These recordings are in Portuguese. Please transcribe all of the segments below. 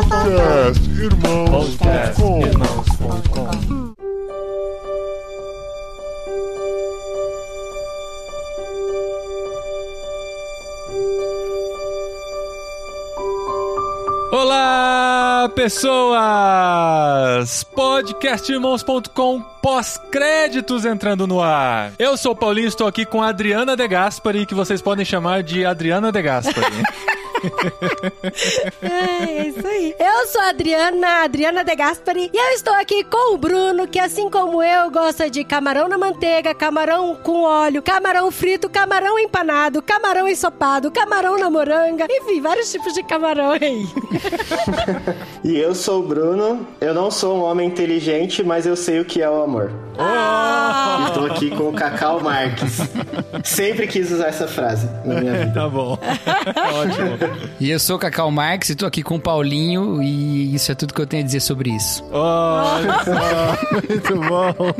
Podcast Irmãos. Podcast Irmãos.com. Olá, pessoas! Podcastirmãos.com pós-créditos entrando no ar. Eu sou o Paulinho, estou aqui com a Adriana De Gaspari, que vocês podem chamar de Adriana De Gaspari. É, é isso aí. Eu sou a Adriana, Adriana De Gaspari, e eu estou aqui com o Bruno, que assim como eu, gosta de camarão na manteiga, camarão com óleo, camarão frito, camarão empanado, camarão ensopado, camarão na moranga, enfim, vários tipos de camarão aí. E eu sou o Bruno, eu não sou um homem inteligente, mas eu sei o que é o amor. Ah, E tô aqui com o Cacau Marques. Sempre quis usar essa frase na minha vida. Tá bom. Ótimo. E eu sou o Cacau Marques e tô aqui com o Paulinho e isso é tudo que eu tenho a dizer sobre isso. Olha só, muito bom.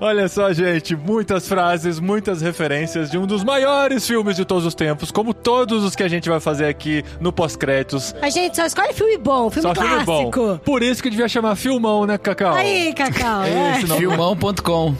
Olha só, gente, muitas frases, muitas referências de um dos maiores filmes de todos os tempos, como todos os que a gente vai fazer aqui no pós-créditos. a gente só escolhe filme bom, filme Só filme bom. clássico. Por isso que devia chamar Filmão, né, Cacau? Aí, Cacau. é. Esse Filmão.com.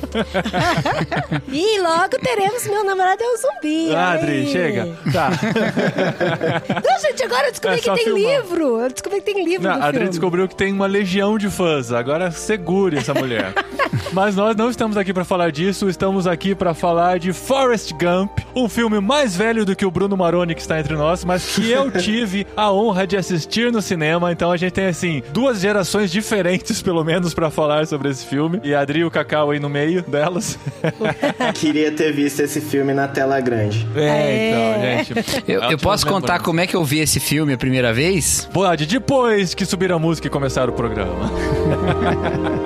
E logo teremos Meu Namorado é um Zumbi. Ah, aí. Adri, chega. Tá. Não, gente, agora eu descobri É que tem filmar. livro. Eu descobri que tem livro Não, a Adri filme. descobriu que tem uma legião de fãs. Agora segure essa mulher. Mas nós não estamos aqui pra falar disso, estamos aqui pra falar de Forrest Gump, um filme mais velho do que o Bruno Maroni que está entre nós, mas que eu tive a honra de assistir no cinema. Então a gente tem assim duas gerações diferentes pelo menos pra falar sobre esse filme. E a Adri e o Cacau aí no meio delas. Queria ter visto esse filme na tela grande. É, então, gente. Eu, eu posso contar lembranças. como é que eu vi esse filme a primeira vez? Pode, depois que subir a música e começar o programa.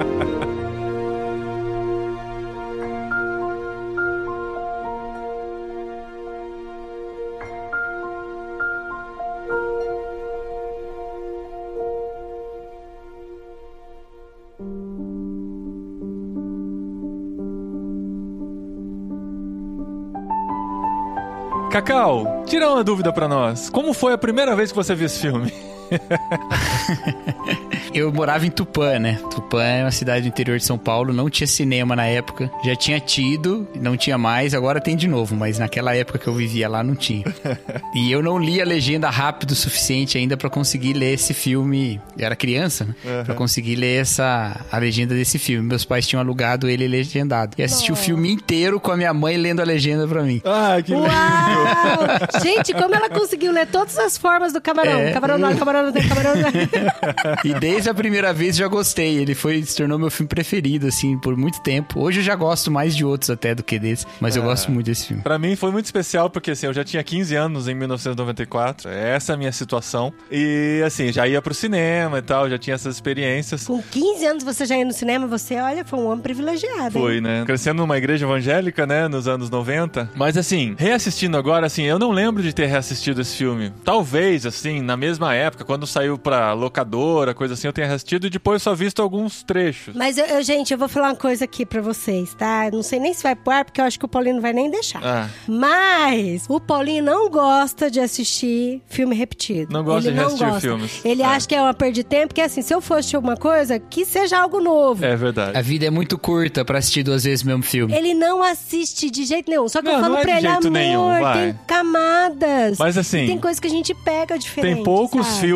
Cacau, tira uma dúvida pra nós. Como foi a primeira vez que você viu esse filme? Eu morava em Tupã, né? Tupã é uma cidade do interior de São Paulo, não tinha cinema na época. Já tinha tido, não tinha mais, agora tem de novo, mas naquela época que eu vivia lá não tinha. E eu não li a legenda rápido o suficiente ainda pra conseguir ler esse filme. Eu era criança, né? Pra conseguir ler essa a legenda desse filme. Meus pais tinham alugado ele legendado. E assisti o filme inteiro com a minha mãe lendo a legenda pra mim. Ah, que Uau! Gente, como ela conseguiu ler todas as formas do camarão? É. Camarão no ar, camarão ar, camarão. E desde a primeira vez já gostei. Ele foi se tornou meu filme preferido, assim, por muito tempo. Hoje eu já gosto mais de outros até do que desse, mas eu gosto muito desse filme. Pra mim foi muito especial porque assim, eu já tinha 15 anos em 1994, essa é a minha situação. E assim, já ia pro cinema e tal, já tinha essas experiências. Com 15 anos você já ia no cinema, você, olha, foi um homem privilegiado. hein? Foi, né? Crescendo numa igreja evangélica, né, nos anos 90. Mas assim, reassistindo agora, assim, eu não lembro de ter reassistido esse filme. Talvez, assim, na mesma época, quando saiu pra locadora, coisa assim, eu tenha assistido e depois só visto alguns trechos. Mas, eu, eu, gente, eu vou falar uma coisa aqui pra vocês, tá? Não sei nem se vai pro ar, porque eu acho que o Paulinho não vai nem deixar. Ah. Mas o Paulinho não gosta de assistir filme repetido. Não gosta Ele de gosta. filmes. Ele É. acha que é uma perda de tempo, porque assim, se eu for assistir alguma coisa, que seja algo novo. É verdade. A vida é muito curta pra assistir duas vezes o mesmo filme. Ele não assiste de jeito nenhum. Só que Não, eu falo não é pra ele, amor, nenhum, tem camadas. Mas assim, tem coisa que a gente pega diferente. Tem poucos sabe? filmes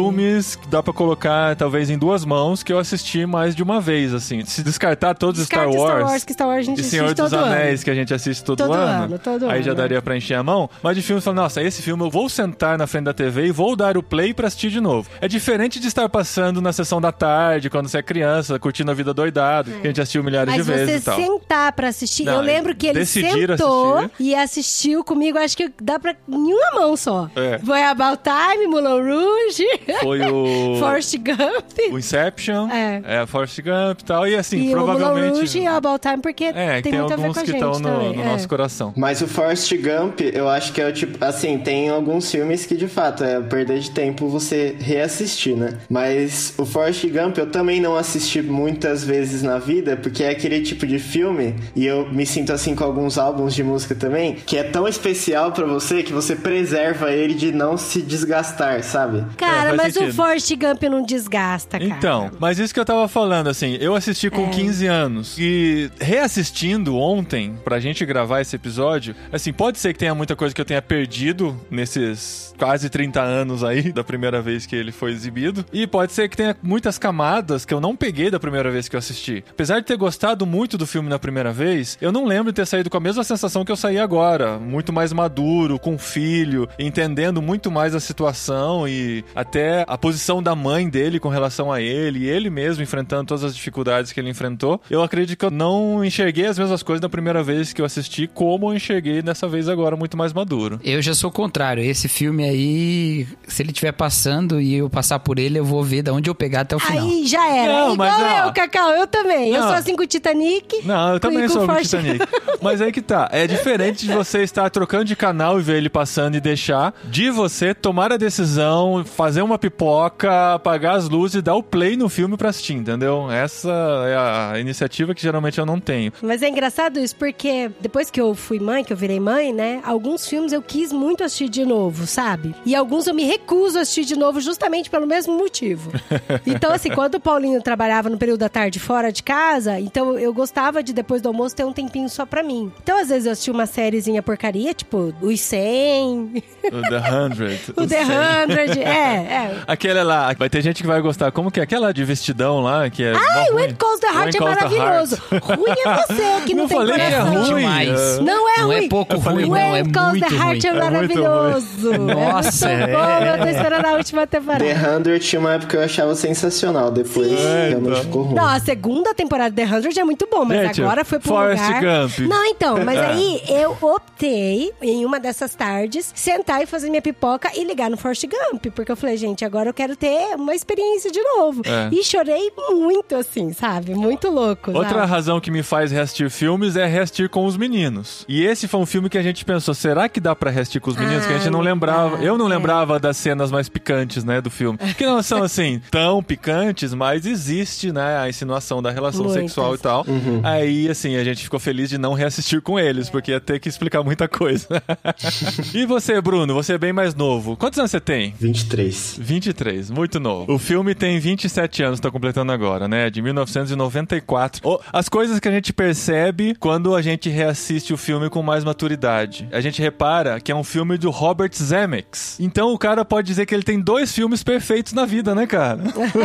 que dá pra colocar, talvez, em duas mãos que eu assisti mais de uma vez, assim. Se descartar todos os Star Wars, Star Wars, que Star Wars a gente e Senhor dos todo Anéis, ano. que a gente assiste todo, Todo ano, ano, todo aí já ano. daria pra encher a mão. Mas de filme, eu falo, nossa, esse filme eu vou sentar na frente da TV e vou dar o play pra assistir de novo. É diferente de estar passando na sessão da tarde, quando você é criança, curtindo a vida doidado, que a gente assistiu milhares Mas de vezes você e tal. sentar pra assistir. Não, eu lembro que ele sentou assistir. e assistiu comigo, acho que dá pra em uma mão só. É. Foi About Time, Moulin Rouge, Foi o... Forrest Gump. o Inception, É. é, Forrest Gump e tal, e assim, e o provavelmente... Rouge e About Time, porque É, tem, tem, muito a ver alguns com a que estão no, no é. nosso coração. Mas o Forrest Gump, eu acho que é o tipo. Assim, tem alguns filmes que de fato é perder de tempo você reassistir, né? Mas o Forrest Gump eu também não assisti muitas vezes na vida, porque é aquele tipo de filme, e eu me sinto assim com alguns álbuns de música também, que é tão especial pra você que você preserva ele de não se desgastar, sabe? Cara, faz mas o sentido. Forrest Gump não desgasta, cara. Então, mas isso que eu tava falando, assim, eu assisti É. com 15 anos e reassistindo ontem, pra gente gravar esse episódio, assim, pode ser que tenha muita coisa que eu tenha perdido nesses quase 30 anos aí, da primeira vez que ele foi exibido, e pode ser que tenha muitas camadas que eu não peguei da primeira vez que eu assisti. Apesar de ter gostado muito do filme na primeira vez, eu não lembro de ter saído com a mesma sensação que eu saí agora, muito mais maduro, com filho, entendendo muito mais a situação e até a posição da mãe dele com relação a ele, e ele mesmo enfrentando todas as dificuldades que ele enfrentou. Eu acredito que eu não enxerguei as mesmas coisas da primeira vez que eu assisti, como eu enxerguei dessa vez agora, muito mais maduro. Eu já sou o contrário. Esse filme aí, se ele estiver passando e eu passar por ele, eu vou ver de onde eu pegar até o final. Aí já era. Não, Igual mas não. eu, Cacau, eu também. Eu Não. sou assim com o Titanic. Não, eu com- também com sou o Forrest- Titanic. Mas aí que tá. É diferente de você estar trocando de canal e ver ele passando e deixar, de você tomar a decisão, fazer uma pipoca, apagar as luzes e dar o play no filme pra assistir, entendeu? Essa é a iniciativa que geralmente eu não tenho. Mas é engraçado isso, porque depois que eu fui mãe, que eu virei mãe, né? Alguns filmes eu quis muito assistir de novo, sabe? E alguns eu me recuso a assistir de novo justamente pelo mesmo motivo. Então, assim, quando o Paulinho trabalhava no período da tarde fora de casa, então eu gostava de depois do almoço ter um tempinho só pra mim. Então, às vezes eu assistia uma sériezinha porcaria, tipo Os 100, O The Hundred. o The 100. É, é. Aquele lá, vai ter gente que vai gostar. Como que é? Aquela de vestidão lá, que é. Ai, mó o. It Calls the Heart é maravilhoso. Heart. Ruim é você que não, Não tem falei que é coração. ruim. demais. é. Não é Não ruim. é pouco falei ruim, ruim. não. É Calls the Heart ruim. é É maravilhoso. Nossa, é é. bom. Eu tô esperando a última temporada. The Hundred tinha uma época que eu achava sensacional, depois É, realmente então. ficou ruim. Não, a segunda temporada de The 100 é muito bom, mas Gente, agora foi pro Forrest lugar... Gump. Não, então, mas É. aí eu optei, em uma dessas tardes, sentar e fazer minha pipoca e ligar no Forrest Gump, porque eu falei, gente, agora eu quero ter uma experiência de novo. É. E chorei muito, assim, sabe? Muito louco, Outra sabe? razão que me faz reassistir filmes é reassistir com os meninos. E esse foi um filme que a gente pensou, será que dá pra reassistir com os meninos? Ah, que a gente não lembrava. Eu não é. lembrava das cenas mais picantes, né, do filme. Que não são, assim, tão picantes, mas existe, né, a insinuação da relação Muitas. sexual e tal. Aí, assim, a gente ficou feliz de não reassistir com eles, porque ia ter que explicar muita coisa. e você, Bruno? Você é bem mais novo. Quantos anos você tem? 23. 23, muito novo. O filme tem 27 anos, tá completando agora, né? De 1994. Oh, as coisas que a gente percebe quando a gente reassiste o filme com mais maturidade. A gente repara que é um filme do Robert Zemeckis. Então o cara pode dizer que ele tem dois filmes perfeitos na vida, né, cara?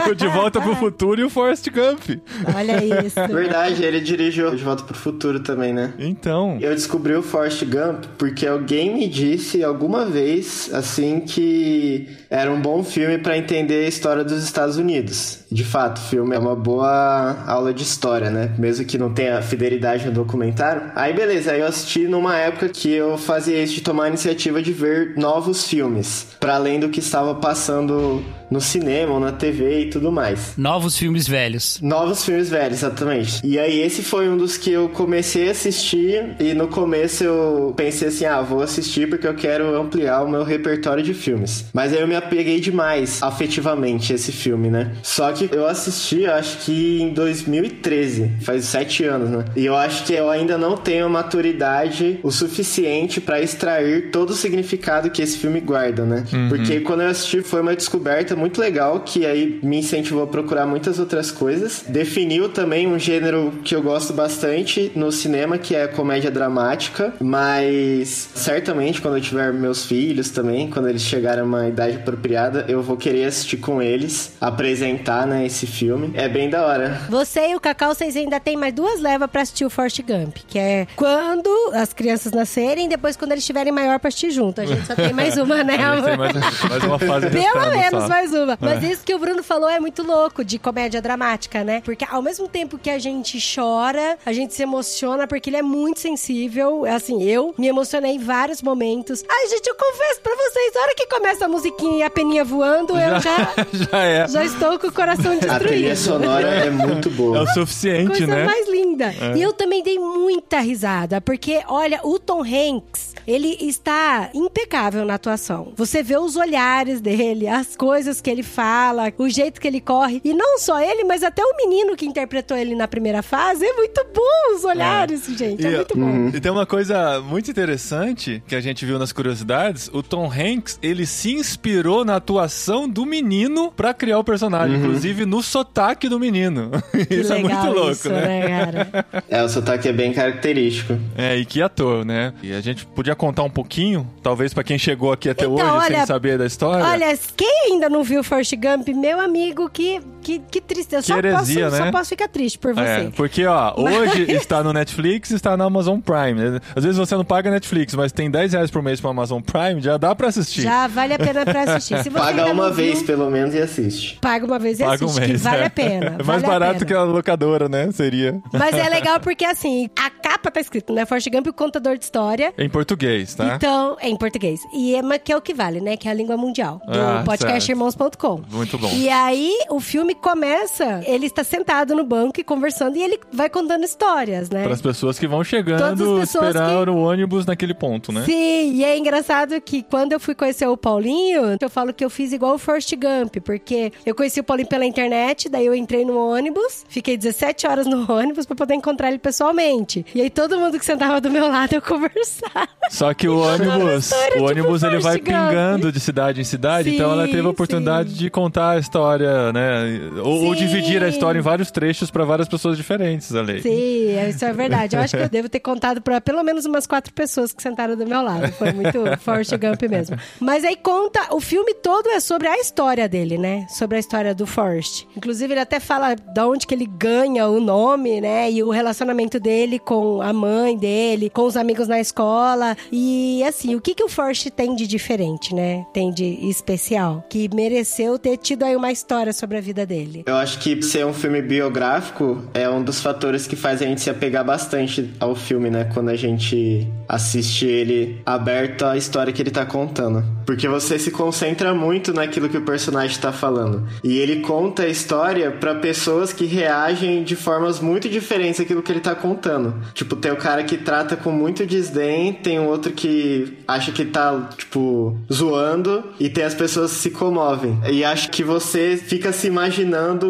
O De Volta pro Futuro e o Forrest Gump. Olha isso. Verdade, ele dirigiu De Volta pro Futuro também, né? Então, Eu descobri o Forrest Gump porque alguém me disse alguma vez, assim, que era um bom filme pra entender a história dos Estados Unidos. De fato, o filme é uma boa aula de história, né? Mesmo que não tenha fidelidade no documentário. Aí, beleza, aí eu assisti numa época que eu fazia isso de tomar a iniciativa de ver novos filmes, Pra além do que estava passando no cinema ou na TV e tudo mais. Novos filmes velhos. Novos filmes velhos, exatamente. E aí esse foi um dos que eu comecei a assistir e no começo eu pensei assim, ah, vou assistir porque eu quero ampliar o meu repertório de filmes. Mas aí eu me apeguei demais afetivamente a esse filme, né? Só que eu assisti, acho que em 2013, faz sete anos, né? E eu acho que eu ainda não tenho maturidade o suficiente pra extrair todo o significado que esse filme guarda, né? Porque quando eu assisti foi uma descoberta muito legal que aí me incentivou a procurar muitas outras coisas. Definiu também um gênero que eu gosto bastante no cinema, que é a comédia dramática, mas certamente quando eu tiver meus filhos também, quando eles chegarem a uma idade apropriada, eu vou querer assistir com eles, apresentar, né, esse filme. É bem da hora. Você e o Cacau, vocês ainda tem mais duas levas pra assistir o Forrest Gump, que é quando as crianças nascerem e depois quando eles estiverem maior pra assistir junto. A gente só tem mais uma, né, tem mais, mais uma fase Pelo menos só. mais uma. Mas isso que o Bruno falou é muito louco de comédia dramática, né? Porque ao mesmo tempo que a gente chora, a gente se emociona porque ele é muito sensível. Assim, eu me emocionei em vários momentos. Ai, gente, eu confesso pra vocês, a hora que começa a musiquinha e a peninha voando, eu já, Já é. já estou com o coração A destruído. trilha sonora é muito É boa. o suficiente, Coisa né? mais linda. E eu também dei muita risada, porque, olha, o Tom Hanks, ele está impecável na atuação. Você vê os olhares dele, as coisas que ele fala, o jeito que ele corre. E não só ele, mas até o menino que interpretou ele na primeira fase. É muito bom os olhares, gente. É E- muito bom. E tem uma coisa muito interessante que a gente viu nas curiosidades: o Tom Hanks ele se inspirou inspirou na atuação do menino pra criar o personagem, inclusive no sotaque do menino. Que isso é muito legal louco, isso, né? cara? É, o sotaque é bem característico. É, e que ator, né? E a gente podia contar um pouquinho, talvez pra quem chegou aqui até Então, hoje sem olha- saber da história. Olha, quem ainda não viu Forrest Gump, meu amigo, que, que, que triste. Eu Que só, heresia, posso, né? só posso ficar triste por você. É, porque, ó, hoje está no Netflix está na Amazon Prime. Às vezes você não paga Netflix, mas tem 10 reais por mês pro Amazon Prime, já dá pra assistir. Já vale a pena pra assistir. Se você Paga uma não vez, viu, pelo menos, e assiste. Paga uma vez e Paga um assiste, mês. que vale é. a pena. É mais vale a barato pena. que a locadora, né? Seria. Mas é legal porque, assim, a capa tá escrito, né? Forrest Gump, o contador de história. Em português, tá? Então, é em português. E é, mas que é o que vale, né? Que é a língua mundial. Do Ah, podcastirmãos.com. Muito bom. E aí, o filme começa, ele está sentado no banco e conversando, e ele vai contando histórias, né? Para as pessoas que vão chegando, esperar que- o ônibus naquele ponto, né? Sim, e é engraçado que quando eu fui conhecer o Paulinho, eu falo que eu fiz igual o Forrest Gump, porque eu conheci o Paulinho pela internet, daí eu entrei no ônibus, fiquei 17 horas no ônibus pra poder encontrar ele pessoalmente. E aí todo mundo que sentava do meu lado eu conversava. Só que o ônibus, o tipo ônibus ele vai Gump. pingando de cidade em cidade, Sim, então ela teve a oportunidade sim. de contar a história, né? Ou, ou dividir a história em vários trechos para várias pessoas diferentes ali. Sim, isso é verdade. Eu acho que eu devo ter contado pra pelo menos umas quatro pessoas que sentaram do meu lado. Foi muito Forrest Gump mesmo. Mas aí conta, o filme todo é sobre a história dele, né? Sobre a história do Forrest. Inclusive, ele até fala de onde que ele ganha o nome, né? E o relacionamento dele com a mãe dele, com os amigos na escola. E assim, o que, que o Forrest tem de diferente, né? Tem de especial? Que mereceu ter tido aí uma história sobre a vida dele. Eu acho que ser um filme biográfico é um dos fatores que faz a gente se apegar bastante ao filme, né? Quando a gente assiste ele aberto à história que ele tá contando. Porque você se concentra muito naquilo que o personagem tá falando. E ele conta a história pra pessoas que reagem de formas muito diferentes àquilo que ele tá contando. Tipo, tem o cara que trata com muito desdém, tem o outro que acha que tá, tipo, zoando, e tem as pessoas que se comovem. E acho que você fica se imaginando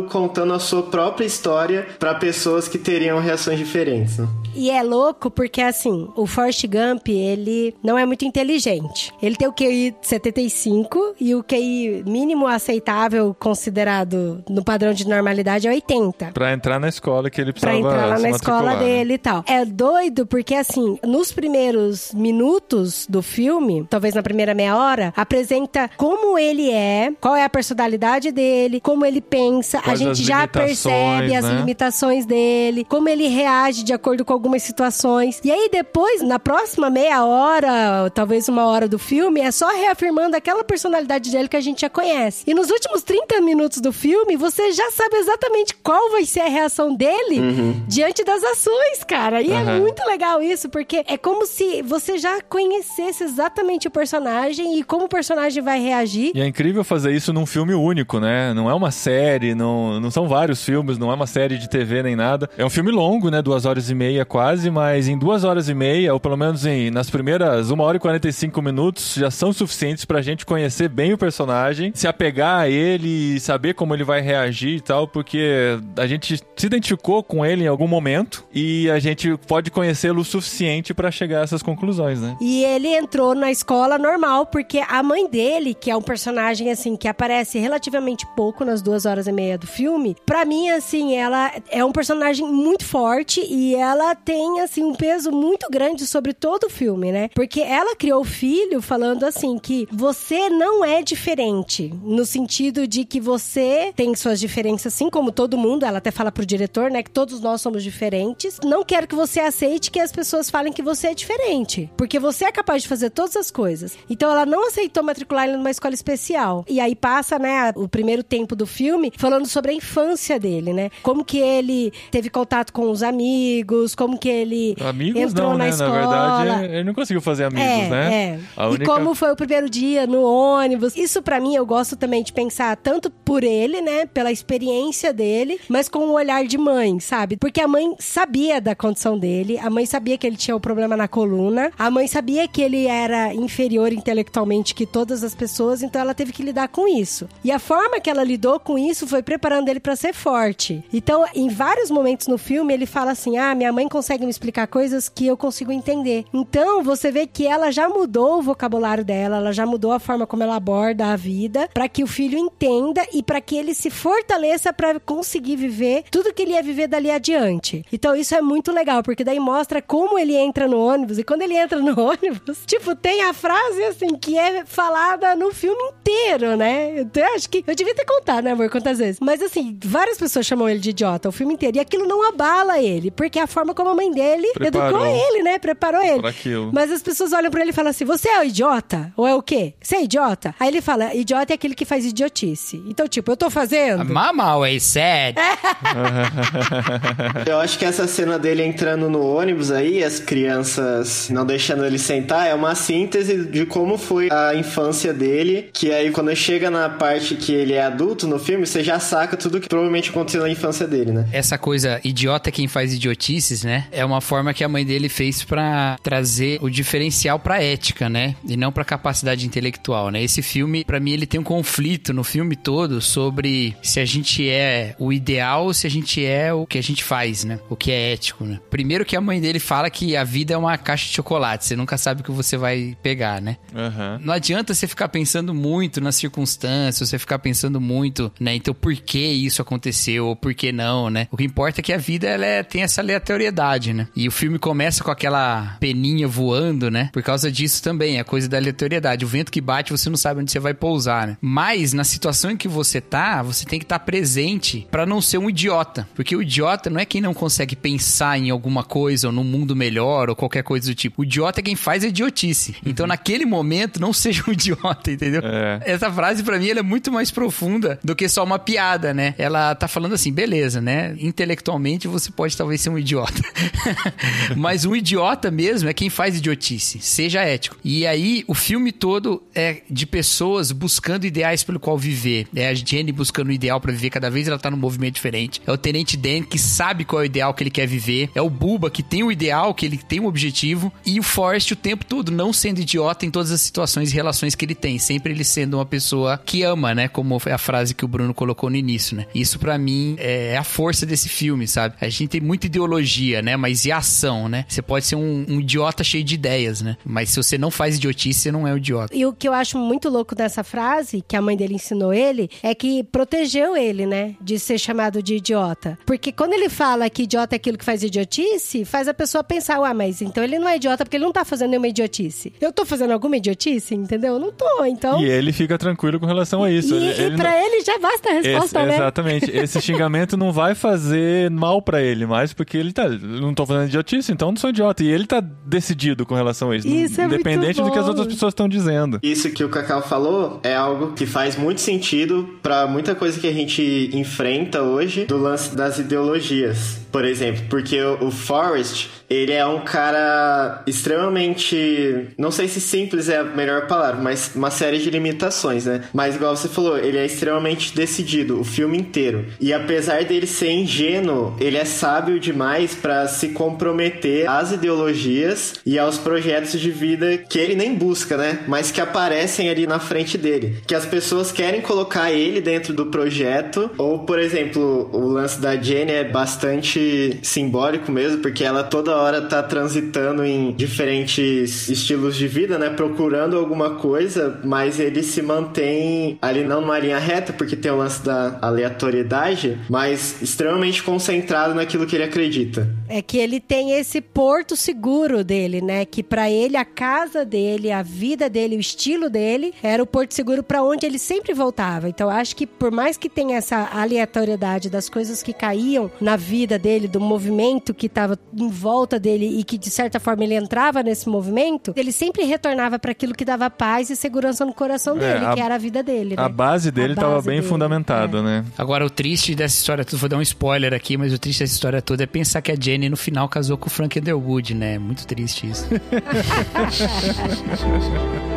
contando a sua própria história pra pessoas que teriam reações diferentes, né? E é louco porque, assim, o Forrest Gump, ele não é muito inteligente. Ele tem o QI 75 e o QI mínimo aceitável, considerado no padrão de normalidade, é 80. Pra entrar na escola que ele Pra precisava entrar lá na escola né? dele e tal. É doido porque, assim, nos primeiros minutos do filme, talvez na primeira meia hora, apresenta como ele é, qual é a personalidade dele, como ele pensa. Quais a as gente já percebe as né? limitações dele, como ele reage de acordo com algumas situações. E aí depois, na próxima meia hora, talvez uma hora do filme, é só reafirmando aquela personalidade dele que a gente já conhece. E nos últimos 30 minutos do filme, você já sabe exatamente qual vai ser a reação dele diante das ações, cara. E é Uhum. muito legal isso, porque é como se você já conhecesse exatamente o personagem e como o personagem vai reagir. E é incrível fazer isso num filme único, né? Não é uma série, não, não são vários filmes, não é uma série de TV nem nada. É um filme longo, né? Duas horas e meia quase, mas em duas horas e meia, ou pelo menos em, nas primeiras uma hora e 45 minutos, já são suficientes pra gente conhecer bem o personagem, se apegar a ele saber como ele vai reagir e tal, porque a gente se identificou com ele em algum momento e a gente pode conhecê-lo o suficiente pra chegar a essas conclusões, né? E ele entrou na escola normal, porque a mãe dele, que é um personagem, assim, que aparece relativamente pouco nas duas horas e meia do filme, pra mim, assim, ela é um personagem muito forte e ela tem, assim, um peso muito grande sobre todo o filme, né? Porque ela criou o filho falando, assim, que você não é diferente, no sentido de que você tem suas diferenças, assim como todo mundo, ela até fala pro diretor, né, que todos nós somos diferentes. Não quero que você aceite que as pessoas falem que você é diferente, porque você é capaz de fazer todas as coisas. Então ela não aceitou matricular ele numa escola especial. E aí passa, né, o primeiro tempo do filme falando sobre a infância dele, né? Como que ele teve contato com os amigos, como que ele Amigos entrou não, na né? escola. Na verdade, ele não conseguiu fazer amigos, É, né? é. Única... E como foi o primeiro dia no ônibus. Isso pra mim eu gosto também de pensar tanto por ele, né, pela experiência dele, mas com o olhar de mãe, sabe? Porque a mãe sabia da condição dele, a mãe sabia que ele tinha o problema na coluna, a mãe sabia que ele era inferior intelectualmente que todas as pessoas, então ela teve que lidar com isso. E a forma que ela lidou com isso foi preparando ele pra ser forte. Então, em vários momentos no filme, ele fala assim: ah, minha mãe consegue me explicar coisas que eu consigo entender. Então, você vê que ela já mudou o vocabulário dela, ela já mudou a forma como ela aborda a vida, pra que o filho entenda e pra que ele se fortaleça pra conseguir viver tudo que ele ia viver dali adiante. Então, isso é muito legal, porque daí mostra como ele entra no ônibus e quando ele entra no ônibus, tipo, tem a frase assim que é falada no filme inteiro, né? Então, eu acho que eu devia ter contado, né, amor, quantas vezes. Mas assim, várias pessoas chamam ele de idiota o filme inteiro e aquilo não abala ele, porque é a forma como a mãe dele Preparou. educou ele, né? Preparou ele. Pra aquilo. Mas as pessoas olham pra ele e falam assim: "Você é o idiota? Ou é o quê? Você é idiota?" Aí ele fala: "Idiota é aquele que faz idiotice". Então, tipo, eu tô fazendo Mama always said. Eu acho que essa cena dele entrando no ônibus aí, as crianças não deixando ele sentar, é uma síntese de como foi a infância dele. Que aí, quando chega na parte que ele é adulto no filme, você já saca tudo que provavelmente aconteceu na infância dele, né? Essa coisa idiota é quem faz idiotices, né? É uma forma que a mãe dele fez pra trazer o diferencial pra ética, né? E não pra capacidade intelectual, né? Esse filme, pra mim, ele tem um conflito no filme todo sobre se a gente é o ideal ou se a gente é o que a gente faz, né? O que é ético, né? Primeiro que a mãe dele fala que a vida é uma caixa de chocolate, você nunca sabe o que você vai pegar, né? Aham. Não adianta você ficar pensando muito nas circunstâncias, você ficar pensando muito, né? Então, por que isso aconteceu ou por que não, né? O que importa é que a vida ela é- tem essa aleatoriedade, né? E o filme começa com aquela peninha voando, né? Por causa disso também, a coisa da aleatoriedade. O vento que bate, você não sabe onde você vai pousar, né? Mas na situação em que você tá, você tem que estar presente pra não ser um idiota. Porque o idiota não é quem não consegue pensar em alguma coisa ou num mundo melhor ou qualquer coisa do tipo. O idiota é quem faz a idiotice. Então, naquele momento, não seja um idiota, entendeu? É. Essa frase, pra mim, ela é muito mais profunda do que só uma piada, né? Ela tá falando assim, beleza, né? Intelectualmente você pode talvez ser um idiota. Mas um idiota mesmo é quem faz idiotice. Seja ético. E aí, o filme todo é de pessoas buscando ideais pelo qual viver. É a Jenny buscando o ideal pra viver. Cada vez ela tá num movimento diferente. É o Tenente Dan que sabe qual é o ideal que ele quer viver. É o Buba que tem o ideal, que ele tem um objetivo. E o Forrest o tempo todo não sendo idiota em todas as situações e relações que ele tem. Sempre ele sendo uma pessoa que ama, né? Como foi a frase que o Bruno colocou no início, né? Isso pra mim é a força desse filme, sabe? A gente tem muita ideologia, né? Mas e a ação, né? Você pode ser um, um idiota cheio de ideias, né? Mas se você não faz idiotice, você não é um idiota. E o que eu acho muito louco dessa frase, que a mãe dele ensinou ele, é que protegeu ele, né? De ser chamado de idiota. Porque quando ele fala que idiota é aquilo que faz idiotice, faz a pessoa pensar, ué, mas então ele não é idiota porque ele não tá fazendo nenhuma idiotice. Eu tô fazendo alguma idiotice, entendeu? Eu não tô, então. E ele fica tranquilo com relação a isso. E, ele, e ele pra não- ele já basta a resposta, Esse- né? Exatamente. Esse xingamento não vai fazer mal pra ele, mas porque ele tá. Não tô fazendo idiotice, então não sou idiota. E ele tá decidido com relação a isso. Isso é muito independente do que as outras pessoas estão dizendo. Isso que o Cacau falou é algo que faz muito sentido pra muita coisa que a gente enfrenta hoje do lance das ideologias. Por exemplo, porque o Forrest, ele é um cara extremamente. Não sei se simples é a melhor palavra, mas uma série de limitações, né? Mas igual você falou, ele é extremamente decidido o filme inteiro. E apesar dele ser ingênuo, ele é sábio demais pra se comprometer às ideologias e aos projetos de vida que ele nem busca, né? Mas que aparecem ali na frente dele. Que as pessoas querem colocar ele dentro do projeto. Ou, por exemplo, o lance da Jenny é bastante simbólico mesmo, porque ela toda hora tá transitando em diferentes estilos de vida, né? Procurando alguma coisa, mas ele se mantém ali não numa linha reta, porque tem o lance da aleatoriedade, mas extremamente concentrado naquilo que ele acredita. É que ele tem esse porto seguro dele, né? Que pra ele a casa dele, a vida dele, o estilo dele era o porto seguro pra onde ele sempre voltava. Então acho que por mais que tenha essa aleatoriedade das coisas que caíam na vida dele, do movimento que tava em volta dele e que de certa forma ele entrava nesse movimento, ele sempre retornava pra aquilo que dava paz e segurança no coração É, dele, a- que era a vida dele, né? A base dele A tava base bem dele, fundamentada, é. né? Agora, o triste dessa história toda, vou dar um spoiler aqui, mas o triste dessa história toda é pensar que a Jenny no final casou com o Frank Underwood, né? Muito triste isso.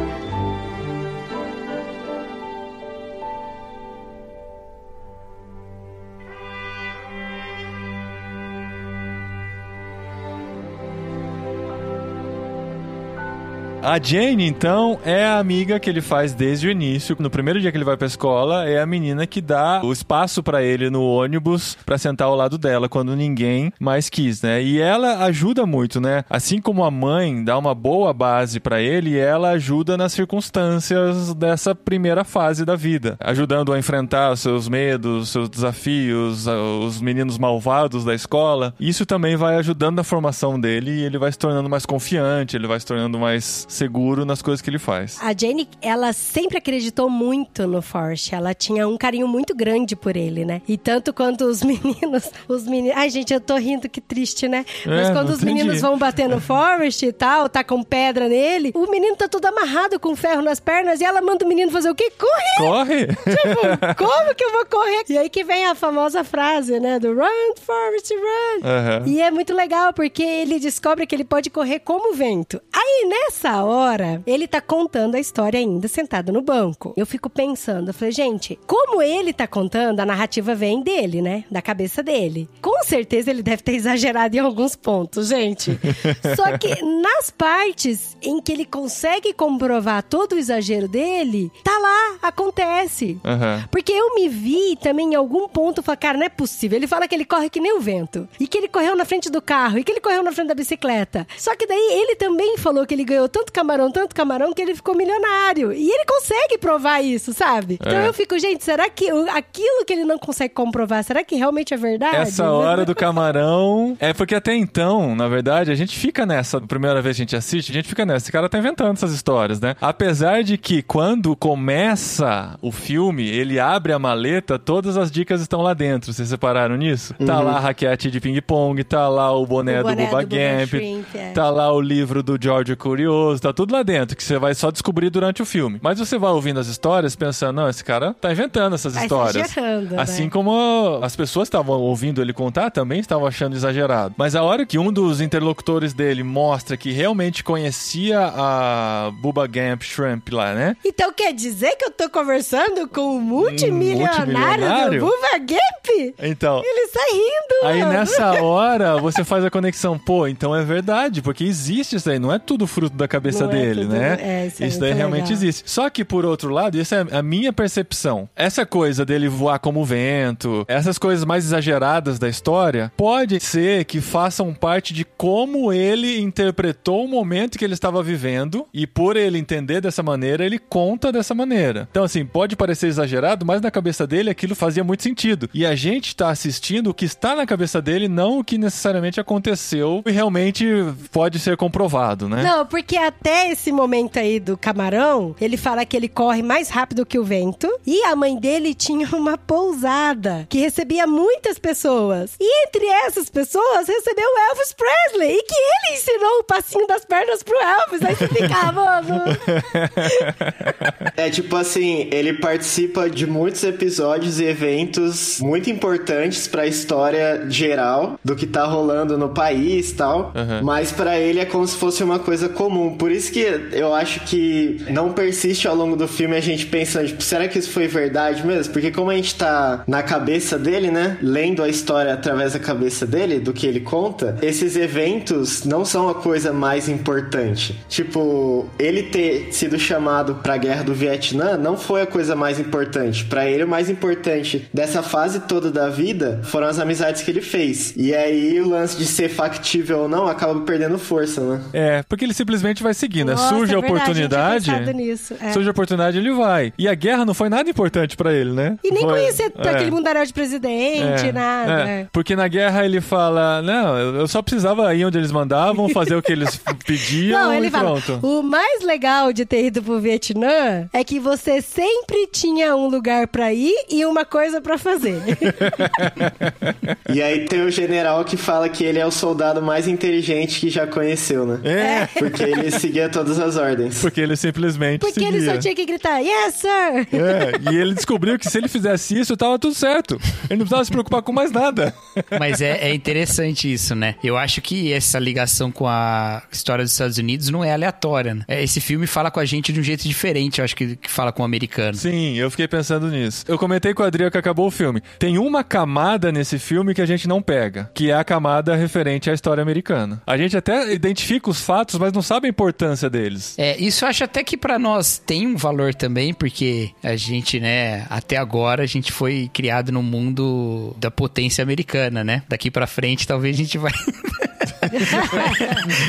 A Jane, então, é a amiga que ele faz desde o início. No primeiro dia que ele vai pra escola, é a menina que dá o espaço pra ele no ônibus pra sentar ao lado dela quando ninguém mais quis, né? E ela ajuda muito, né? Assim como a mãe dá uma boa base pra ele, ela ajuda nas circunstâncias dessa primeira fase da vida, ajudando a enfrentar os seus medos, seus desafios, os meninos malvados da escola. Isso também vai ajudando na formação dele e ele vai se tornando mais confiante, ele vai se tornando mais seguro nas coisas que ele faz. A Jane, ela sempre acreditou muito no Forrest. Ela tinha um carinho muito grande por ele, né? E tanto quanto os meninos, os meninos. Ai, gente, eu tô rindo, que triste, né? Mas É, quando não os entendi. meninos vão bater no Forrest e tal, tá com pedra nele, o menino tá todo amarrado com ferro nas pernas e ela manda o menino fazer o quê? Correr! Corre! Tipo, como que eu vou correr? E aí que vem a famosa frase, né? Do Run, Forrest, run! Aham. E é muito legal porque ele descobre que ele pode correr como o vento. Aí nessa hora, ele tá contando a história ainda sentado no banco. Eu fico pensando, eu falei, gente, como ele tá contando, a narrativa vem dele, né? Da cabeça dele. Com certeza ele deve ter exagerado em alguns pontos, gente. Só que nas partes em que ele consegue comprovar todo o exagero dele, tá lá, acontece. Aham. Porque eu me vi também em algum ponto falar, cara, não é possível. Ele fala que ele corre que nem o vento. E que ele correu na frente do carro. E que ele correu na frente da bicicleta. Só que daí ele também falou que ele ganhou tanto camarão, tanto camarão, que ele ficou milionário. E ele consegue provar isso, sabe? Então É. eu fico, gente, será que aquilo que ele não consegue comprovar, será que realmente é verdade? Essa hora do camarão. É porque até então, na verdade, a gente fica nessa. Primeira vez que a gente assiste, a gente fica nessa. Esse cara tá inventando essas histórias, né? Apesar de que quando começa o filme, ele abre a maleta, todas as dicas estão lá dentro. Vocês separaram nisso? Tá lá a raquete de ping-pong, tá lá o boné, O boné do Bubba Gamp, Shrimp, é. tá lá o livro do George Curioso, tá tudo lá dentro, que você vai só descobrir durante o filme. Mas você vai ouvindo as histórias pensando, não, esse cara tá inventando essas Tá histórias. exagerando, Assim né? como as pessoas estavam ouvindo ele contar também estavam achando exagerado. Mas a hora que um dos interlocutores dele mostra que realmente conhecia a Bubba Gamp Shrimp lá, né? Então quer dizer que eu tô conversando com o multimilionário, multimilionário? do Buva Gap? Então, Ele sai rindo. Aí mano. nessa hora você faz a conexão, pô, então é verdade, porque existe isso aí, não é tudo fruto da cabeça Não é dele, tudo- né? é, isso isso daí realmente legal. existe. Só que por outro lado, isso é a minha percepção. Essa coisa dele voar como vento, essas coisas mais exageradas da história, pode ser que façam parte de como ele interpretou o momento que ele estava vivendo e por ele entender dessa maneira, ele conta dessa maneira. Então assim, pode parecer exagerado, mas na cabeça dele aquilo fazia muito sentido. E a gente está assistindo o que está na cabeça dele, não o que necessariamente aconteceu e realmente pode ser comprovado, né? Não, porque até esse momento aí do camarão, ele fala que ele corre mais rápido que o vento. E a mãe dele tinha uma pousada que recebia muitas pessoas. E entre essas pessoas recebeu o Elvis Presley. E que ele ensinou o passinho das pernas pro Elvis. Aí você fica, ah, mano. É tipo assim, ele participa de muitos episódios e eventos muito importantes pra história geral do que tá rolando no país e tal. Uhum. Mas pra ele é como se fosse uma coisa comum. Por isso que eu acho que não persiste ao longo do filme a gente pensando, tipo, será que isso foi verdade mesmo? Porque como a gente tá na cabeça dele, né? Lendo a história através da cabeça dele, do que ele conta, esses eventos não são a coisa mais importante. Tipo, ele ter sido chamado pra guerra do Vietnã não foi a coisa mais importante. Pra ele, o mais importante dessa fase toda da vida foram as amizades que ele fez. E aí, o lance de ser factível ou não acaba perdendo força, né? É, porque ele simplesmente vai seguindo. Nossa, Surge é a verdade, oportunidade. nisso, é. Surge a oportunidade, ele vai. E a guerra não foi nada importante pra ele, né? E nem Foi- conhecer é. aquele mundaréu de presidente, É, nada. é. Porque na guerra ele fala: Não, eu só precisava ir onde eles mandavam, fazer o que eles pediam Não, ele e fala, pronto. o mais legal de ter ido pro Vietnã é que você sempre tinha um lugar pra ir e uma coisa pra fazer. E aí tem o general que fala que ele é o soldado mais inteligente que já conheceu, né? É, Porque ele seguia todas as ordens. porque ele simplesmente Porque seguia. ele só tinha que gritar, yes, sir! É, e ele descobriu que se ele fizesse isso, tava tudo certo. Ele não precisava se preocupar com mais nada. Mas é, é interessante isso, né? Eu acho que essa ligação com a história dos Estados Unidos não é aleatória. Né? É, Esse filme fala com a gente de um jeito diferente, eu acho que, que fala com o americano. Sim, eu fiquei pensando nisso. Eu comentei com a Adria que acabou o filme. Tem tem uma camada nesse filme que a gente não pega, que é a camada referente à história americana. A gente até identifica os fatos, mas não sabe a importância deles. É, isso eu acho até que pra nós tem um valor também, porque a gente, né, até agora a gente foi criado no mundo da potência americana, né? Daqui pra frente talvez a gente vai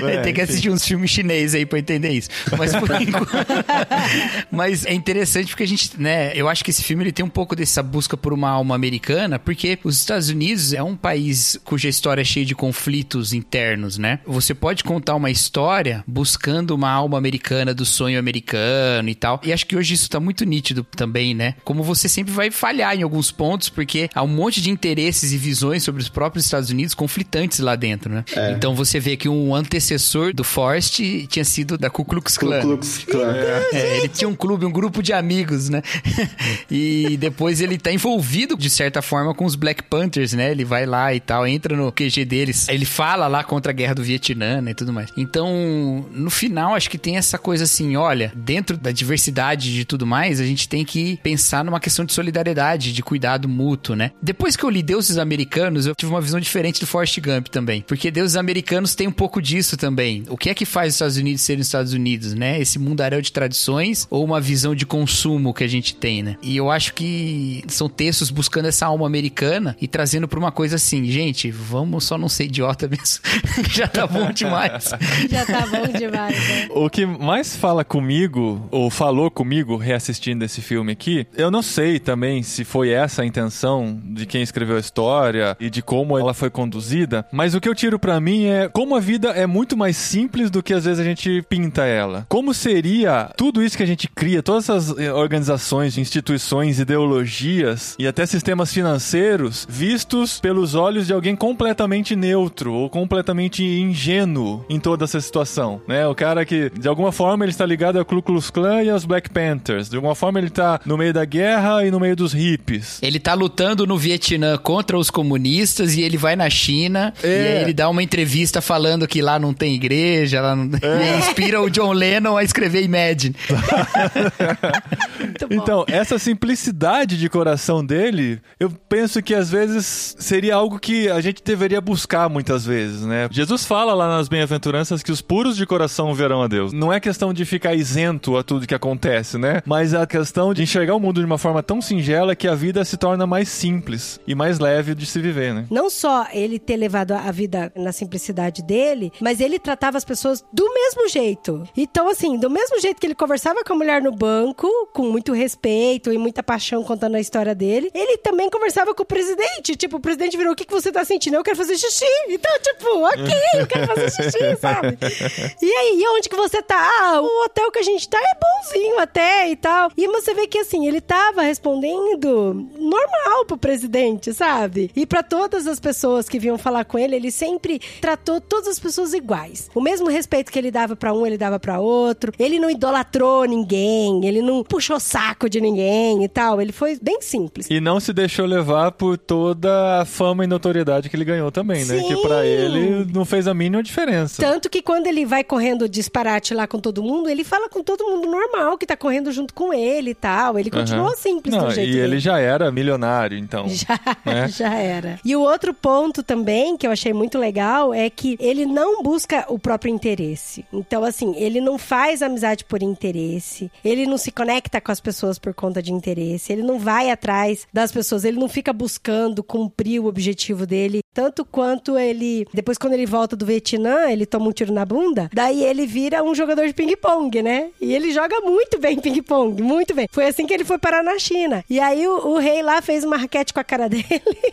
Vai ter que assistir uns filmes chineses aí pra entender isso. Mas por enquanto... Mas é interessante porque a gente, né, eu acho que esse filme ele tem um pouco dessa busca por uma alma americana, porque os Estados Unidos é um país cuja história é cheia de conflitos internos, né? Você pode contar uma história buscando uma alma americana do sonho americano e tal. E acho que hoje isso tá muito nítido também, né? Como você sempre vai falhar em alguns pontos, porque há um monte de interesses e visões sobre os próprios Estados Unidos conflitantes lá dentro, né? É. Então você vê que um antecessor do Forrest tinha sido da Ku Klux Ku Klan. Klux Klan. É, ele tinha um clube, um grupo de amigos, né? e depois ele tá envolvido, de certa forma, com os Black Panthers, né? Ele vai lá e tal, entra no QG deles. Ele fala lá contra a guerra do Vietnã né, e tudo mais. Então, no final, acho que tem essa coisa assim, olha, dentro da diversidade de tudo mais, a gente tem que pensar numa questão de solidariedade, de cuidado mútuo, né? Depois que eu li Deuses Americanos, eu tive uma visão diferente do Forrest Gump também. Porque Deuses Americanos tem um pouco disso também. O que é que faz os Estados Unidos serem os Estados Unidos, né? Esse mundaréu de tradições ou uma visão de consumo que a gente tem, né? E eu acho que são textos buscando essa alma americana e trazendo pra uma coisa assim, gente, vamos só não ser idiota mesmo. Já tá bom demais. Já tá bom demais? O que mais fala comigo, ou falou comigo reassistindo esse filme aqui, eu não sei também se foi essa a intenção de quem escreveu a história e de como ela foi conduzida, mas o que eu tiro pra mim é como a vida é muito mais simples do que às vezes a gente pinta ela. Como seria tudo isso que a gente cria, todas essas eh, organizações, instituições, ideologias e até sistemas financeiros vistos pelos olhos de alguém completamente neutro ou completamente ingênuo em toda essa situação, né? O que de alguma forma ele está ligado ao Ku Klux Klan e aos Black Panthers, de alguma forma ele está no meio da guerra e no meio dos hippies. Ele tá lutando no Vietnã contra os comunistas e ele vai na China É. e aí ele dá uma entrevista falando que lá não tem igreja, lá não... e inspira o John Lennon a escrever Imagine. Então, essa simplicidade de coração dele, eu penso que às vezes seria algo que a gente deveria buscar muitas vezes, né? Jesus fala lá nas bem-aventuranças que os puros de coração verão a Deus. Não é questão de ficar isento a tudo que acontece, né? Mas a questão de enxergar o mundo de uma forma tão singela que a vida se torna mais simples e mais leve de se viver, né? Não só ele ter levado a vida na simplicidade dele, mas ele tratava as pessoas do mesmo jeito. Então, assim, do mesmo jeito que ele conversava com a mulher no banco, com muito respeito e muita paixão contando a história dele, ele também conversava com o presidente. Tipo, o presidente virou: O que, que você tá sentindo? Eu quero fazer xixi. Então, tipo, ok, eu quero fazer xixi, sabe? E aí, e onde que você tá? Ah, o hotel que a gente tá é bonzinho até e tal. E você vê que, assim, ele tava respondendo normal pro presidente, sabe? E pra todas as pessoas que vinham falar com ele, ele sempre tratou todas as pessoas iguais. O mesmo respeito que ele dava pra um, ele dava pra outro. Ele não idolatrou ninguém, ele não puxou saco de ninguém e tal. Ele foi bem simples. E não se deixou levar por toda a fama e notoriedade que ele ganhou também, né? Sim. Que pra ele não fez a mínima diferença. Tanto que quando ele vai correndo disparate lá com todo mundo, ele fala com todo mundo normal que tá correndo junto com ele e tal. Ele continua Aham. simples Não, do jeito E ele dele. já era milionário, então. Já, né? já era. E o outro ponto também que eu achei muito legal é que ele não busca o próprio interesse. Então, assim, ele não faz amizade por interesse, ele não se conecta com as pessoas por conta de interesse, ele não vai atrás das pessoas, ele não fica buscando cumprir o objetivo dele. Tanto quanto ele. Depois, quando ele volta do Vietnã, ele toma um tiro na bunda. Daí ele vira um jogador de ping-pong, né? E ele joga muito bem ping-pong, muito bem. Foi assim que ele foi parar na China. E aí o, o rei lá fez uma raquete com a cara dele.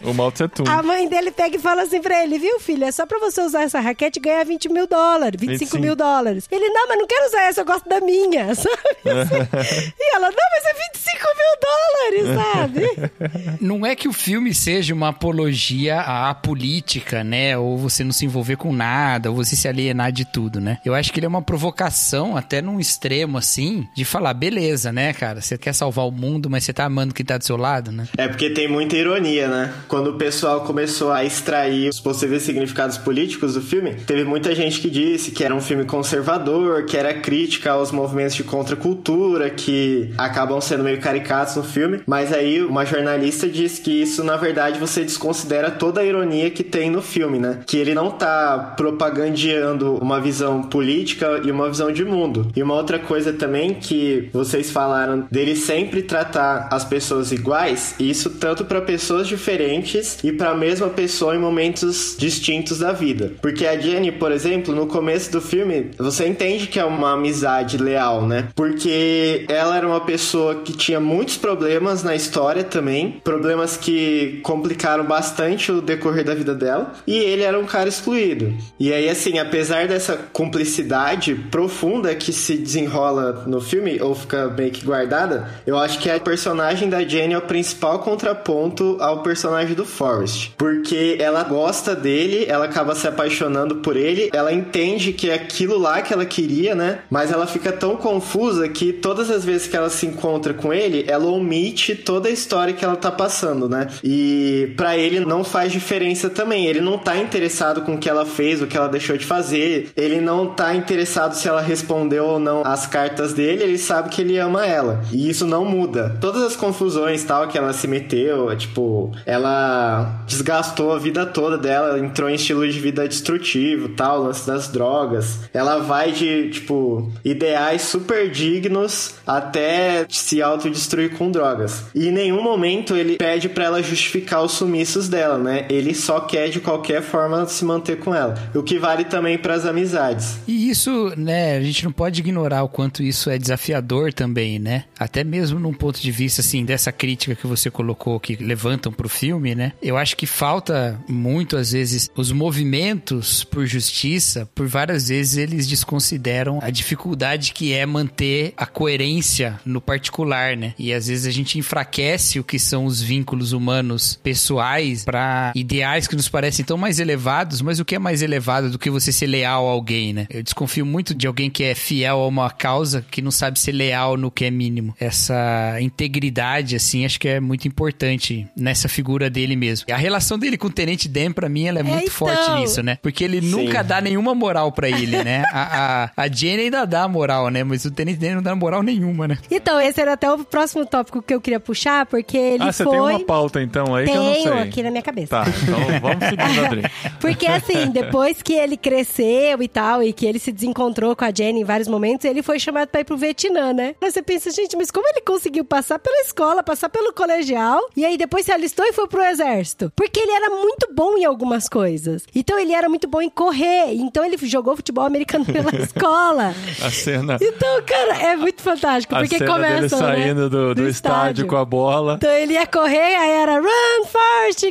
O Mao Tse Tung. A mãe dele pega e fala assim pra ele, viu, filho? É só pra você usar essa raquete e ganhar 20 mil dólares, 25 25. mil dólares. Ele, não, mas não quero usar essa, eu gosto da minha, sabe? Assim. e ela, não, mas é 25 mil dólares, sabe? Não é que o filme seja uma apologia à política, né? Ou você não se envolver com nada, ou você se alienar de tudo, né? Eu acho que ele é uma provocação, até num extremo, assim, de falar, beleza, né, cara? Você quer salvar o mundo, mas você tá amando quem tá do seu lado, né? É porque tem muita ironia, né? Quando o pessoal começou a extrair os possíveis significados políticos do filme, teve muita gente que disse que era um filme conservador, que era crítica aos movimentos de contracultura, que acabam sendo meio caricatos no filme. Mas aí uma jornalista disse que isso, na verdade, você desconsidera toda a ironia que tem no filme, né? Que ele não tá propagandeando uma visão política e uma visão de mundo. E uma outra coisa também que vocês falaram dele sempre tratar as pessoas iguais, isso tanto para pessoas diferentes e para a mesma pessoa em momentos distintos da vida. Porque a Jenny, por exemplo, no começo do filme, você entende que é uma amizade leal, né? Porque ela era uma pessoa que tinha muitos problemas na história também, problemas que complicaram bastante o decorrer da vida dela, e ele era um cara excluído. E aí, assim, apesar dessa cumplicidade profunda que se desenrola no filme, ou fica meio que guardada, eu acho que a personagem da Jenny é o principal contraponto ao personagem do Forrest. Porque ela gosta dele, ela acaba se apaixonando por ele, ela entende que é aquilo lá que ela queria, né? Mas ela fica tão confusa que todas as vezes que ela se encontra com ele, ela omite toda a história que ela tá passando, né? E para ele não faz diferença também. Ele não tá interessado com o que ela fez, o que ela deixou de fazer. Ele não tá interessado se ela respondeu ou não as cartas dele. Ele sabe que ele ama ela. E isso não muda. Todas as confusões tal que ela se meteu, tipo, ela desgastou a vida toda dela, entrou em estilo de vida destrutivo, tal, lance das drogas. Ela vai de, tipo, ideais super dignos até se autodestruir com drogas. E em nenhum momento ele pede para ela justificar os sumiços dela, né? Ele só quer de qualquer forma se manter com ela. O que vale também para as amizades. E isso, né, a gente não pode ignorar o quanto isso é desafiador também, né? Até mesmo num ponto de vista, assim, dessa crítica que você colocou, que levantam pro filme, né? Eu acho que falta muito, às vezes, os movimentos por justiça, por várias vezes eles desconsideram a dificuldade que é manter a coerência no particular, né? E às vezes a gente enfraquece o que são os vínculos humanos pessoais para ideais que nos parecem tão mais elevados, mas o que é mais elevado do que você ser leal a alguém, né? Eu desconfio muito de alguém que é fiel a uma causa que não sabe ser leal no que é mínimo. Essa integridade, assim, acho que é muito importante nessa figura dele mesmo. A relação dele com o Tenente Dan, pra mim, ela é, muito então. forte nisso, né? Porque ele nunca dá nenhuma moral pra ele, né? A, a, a Jenny ainda dá moral, né? Mas o Tenente Dan não dá moral nenhuma, né? Então, esse era até o próximo tópico que eu queria puxar, porque ele ah, você foi... tem uma pauta então aí que eu não sei. Tenho aqui na minha cabeça. Tá, então vamos seguindo, Adri. Porque assim, depois que ele cresceu e tal, e que ele se desencontrou com a Jenny em vários momentos, ele foi chamado pra ir pro Vietnã, né? Aí você pensa, gente, mas como ele conseguiu passar pela escola, passar pelo colegial, e aí depois se alistou e foi pro exército? Porque ele era muito bom em algumas coisas. Então ele era muito bom em correr, então ele jogou futebol americano pela escola. A cena. Então, cara, é muito fantástico, A porque cena começa dele saindo né, do, do estádio com a bola. então ele ia correr, aí era run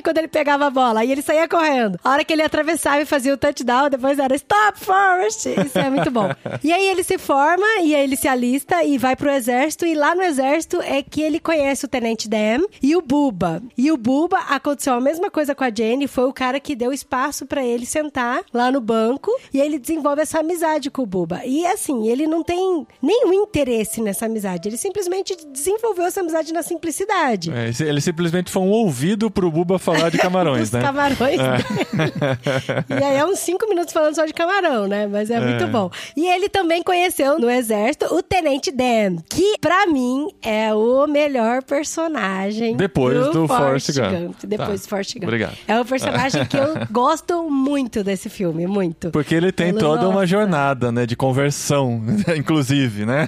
quando ele pegava a bola. Aí ele saía correndo. A hora que ele atravessava e fazia o touchdown, depois era stop first. Isso é muito bom. e aí ele se forma, e aí ele se alista e vai pro exército. E lá no exército é que ele conhece o Tenente Dan e o Buba. E o Buba aconteceu a mesma coisa com a Jenny. Foi o cara que deu espaço pra ele sentar lá no banco. E ele desenvolve essa amizade com o Buba. E assim, ele não tem nenhum interesse nessa amizade. Ele simplesmente desenvolveu essa amizade na simplicidade. É, ele simplesmente foi um ouvido pro Buba falar de camarões, né? camarões. e aí é uns cinco minutos falando só de camarão, né? Mas é, muito bom. E ele também conheceu no exército o Tenente Dan, que pra mim é o melhor personagem Depois do Forrest Forrest Gump. Depois Tá. do Forrest Gump. Obrigado. É o personagem que eu gosto muito desse filme, muito. Porque ele tem Falo, toda uma "Nossa." jornada, né? De conversão, inclusive, né?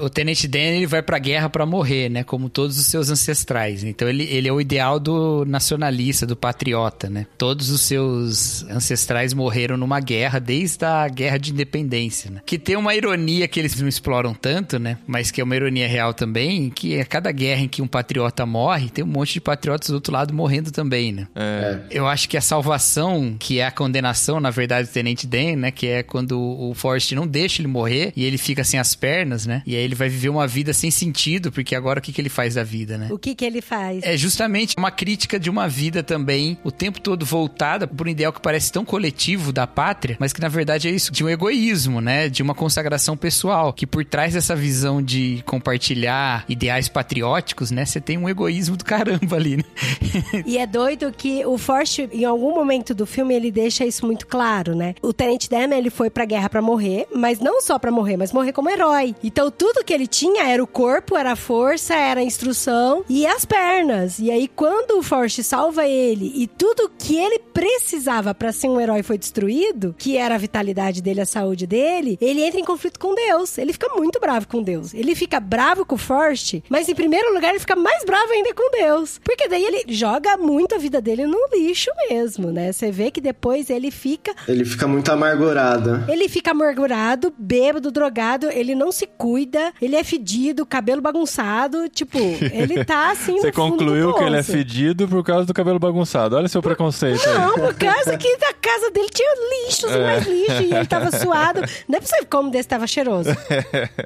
O Tenente Dan, ele vai pra guerra pra morrer, né? Como todos os seus ancestrais. Então ele, ele é o ideal do nacionalista, do patriota, né? Todos os seus ancestrais morreram numa guerra, desde a guerra de independência, né? Que tem uma ironia que eles não exploram tanto, né? Mas que é uma ironia real também, que a cada guerra em que um patriota morre, tem um monte de patriotas do outro lado morrendo também, né? É. Eu acho que a salvação, que é a condenação, na verdade, do Tenente Dan, né? Que é quando o Forrest não deixa ele morrer e ele fica sem as pernas, né? E aí ele vai viver uma vida sem sentido, porque agora o que, que ele faz da vida, né? O que que ele faz? É justamente uma crítica de uma vida também, o tempo todo voltada por um ideal que parece tão coletivo da pátria, mas que na verdade é isso, de um egoísmo, né? De uma consagração pessoal, que por trás dessa visão de compartilhar ideais patrióticos, né? Você tem um egoísmo do caramba ali, né? E é doido que o Forrest, em algum momento do filme, ele deixa isso muito claro, né? O Tenente Dan, ele foi pra guerra pra morrer, mas não só pra morrer, mas morrer como herói. Então tudo que ele tinha era o corpo, era a força, era a instrução e as pernas. E aí quando o Forrest salva ele e tudo que ele precisava pra ser um herói foi destruído, que era a vitalidade dele, a saúde dele, ele entra em conflito com Deus. Ele fica muito bravo com Deus. Ele fica bravo com o Forrest, mas em primeiro lugar ele fica mais bravo ainda com Deus. Porque daí ele joga muito a vida dele no lixo mesmo, né? Você vê que depois ele fica Ele fica muito amargurado. ele fica amargurado, bêbado, drogado, ele não se cuida, ele é fedido, cabelo bagunçado, tipo, ele tá assim Você no fundo concluiu do que ele é poço. Fedido por causa do cabelo bagunçado. Olha seu preconceito aí. Não, por causa que a casa dele tinha lixos e mais lixo, e ele tava suado. Não é possível como desse tava cheiroso.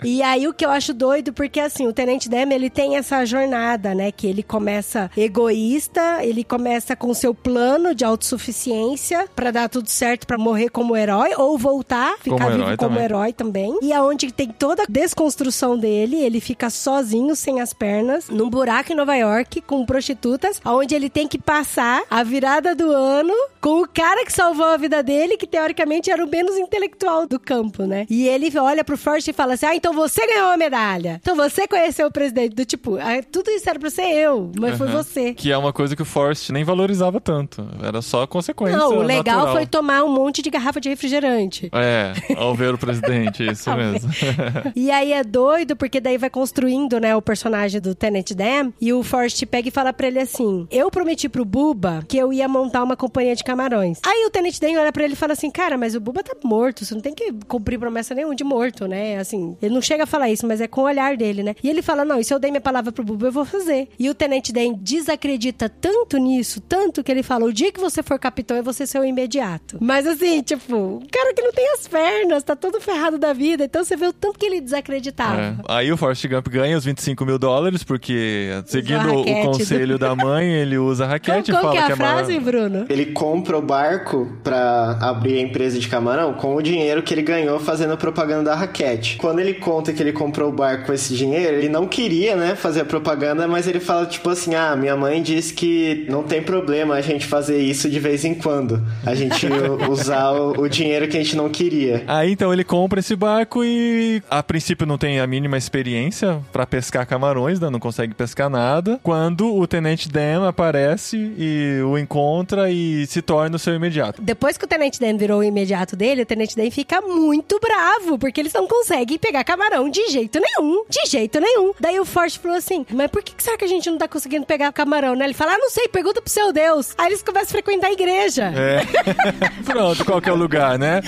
E aí o que eu acho doido, porque assim, o Tenente Dem, ele tem essa jornada, né, que ele começa egoísta, ele começa com seu plano de autossuficiência pra dar tudo certo pra morrer como herói ou voltar, ficar Como vivo herói como também. herói também. E aonde tem toda a desconstrução dele, ele fica sozinho, sem as pernas, num buraco em Nova York com prostitutas, aonde ele tem que passar a virada do ano com o cara que salvou a vida dele, que teoricamente era o menos intelectual do campo, né? E ele olha pro Forrest e fala assim: "Ah, então você ganhou a medalha. Então você conheceu o presidente do tipo, ah, tudo isso era pra ser eu, mas foi você." Que é uma coisa que o Forrest nem valorizava tanto. Era só consequência Não, o legal natural. foi tomar um monte de garrafa de refrigerante. É, ao ver o presidente, isso mesmo. E aí é doido, porque daí vai construindo, né, o personagem do Tenant Dan. E o Forrest pega e fala pra ele assim: Eu prometi pro Buba que eu ia montar uma companhia de camarões. Aí o Tenant Dan olha pra ele e fala assim: Cara, mas o Buba tá morto, você não tem que cumprir promessa nenhuma de morto, né? Assim, ele não chega a falar isso, mas é com o olhar dele, né? E ele fala: Não, e se eu dei minha palavra pro Buba, eu vou fazer. E o Tenant Dan desacredita tanto nisso, tanto que ele fala: O dia que você for capitão, é você ser o imediato. Mas assim, tipo, um cara que não tem as pernas, tá todo ferrado da vida. Então você vê o tanto que ele desacreditava. É. Aí o Forrest Gump ganha os 25 mil dólares, porque seguindo o do- conselho da mãe, ele usa a Como, raquete e como fala que é a que é frase, maior. Bruno? Ele compra o barco pra abrir a empresa de camarão com o dinheiro que ele ganhou fazendo propaganda da raquete. Quando ele conta que ele comprou o barco com esse dinheiro, ele não queria, né, fazer a propaganda, mas ele fala tipo assim: "Ah, minha mãe disse que não tem problema a gente fazer isso de vez em quando. A gente usar o, o dinheiro que a gente não queria." Aí então ele compra esse barco e a princípio não tem a mínima experiência pra pescar camarões, né? não consegue pescar nada. Quando o Tenente Dan aparece e o encontra e se torna o seu imediato. Depois que o Tenente Dan virou o imediato dele, o Tenente Dan fica muito bravo, porque eles não conseguem pegar camarão de jeito nenhum. De jeito nenhum. Daí o Forte falou assim: Mas por que que será que a gente não tá conseguindo pegar camarão, né? Ele fala: Ah, não sei, pergunta pro seu Deus. Aí eles começam a frequentar a igreja. É. Pronto, qualquer lugar, né?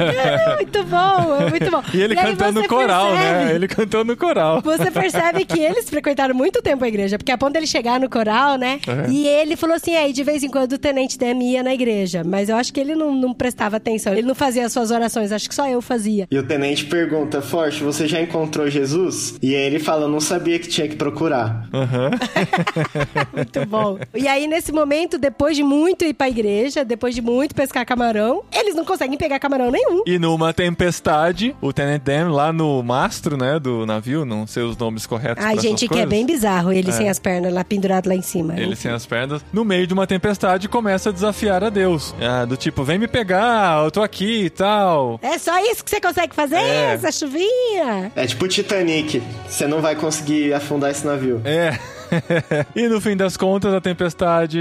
É muito bom, é muito bom. E ele aí cantando no coral, percebe- né? Ele cantou no coral. Você percebe que eles frequentaram muito tempo a igreja, porque a ponto dele chegar no coral, né? É. E ele falou assim: aí de vez em quando o tenente Dan ia na igreja. Mas eu acho que ele não, não prestava atenção. Ele não fazia as suas orações, acho que só eu fazia. E o tenente pergunta: "Forte, você já encontrou Jesus?" E aí ele fala: "Eu não sabia que tinha que procurar." Aham. Muito bom. E aí, nesse momento, depois de muito ir pra igreja, depois de muito pescar camarão, eles não conseguem pegar camarão nenhum. E numa tempestade, o Tenente Dan lá no mastro, né, do navio, não sei os nomes corretos Ai, gente, que é coisas. bem bizarro ele sem as pernas lá pendurado lá em cima. Ele sem as pernas, no meio de uma tempestade, começa a desafiar a Deus. Ah, do tipo, vem me pegar, eu tô aqui e tal. É só isso que você consegue fazer? É. Essa chuvinha? É tipo Titanic. Você não vai conseguir afundar esse navio. É. e no fim das contas, a tempestade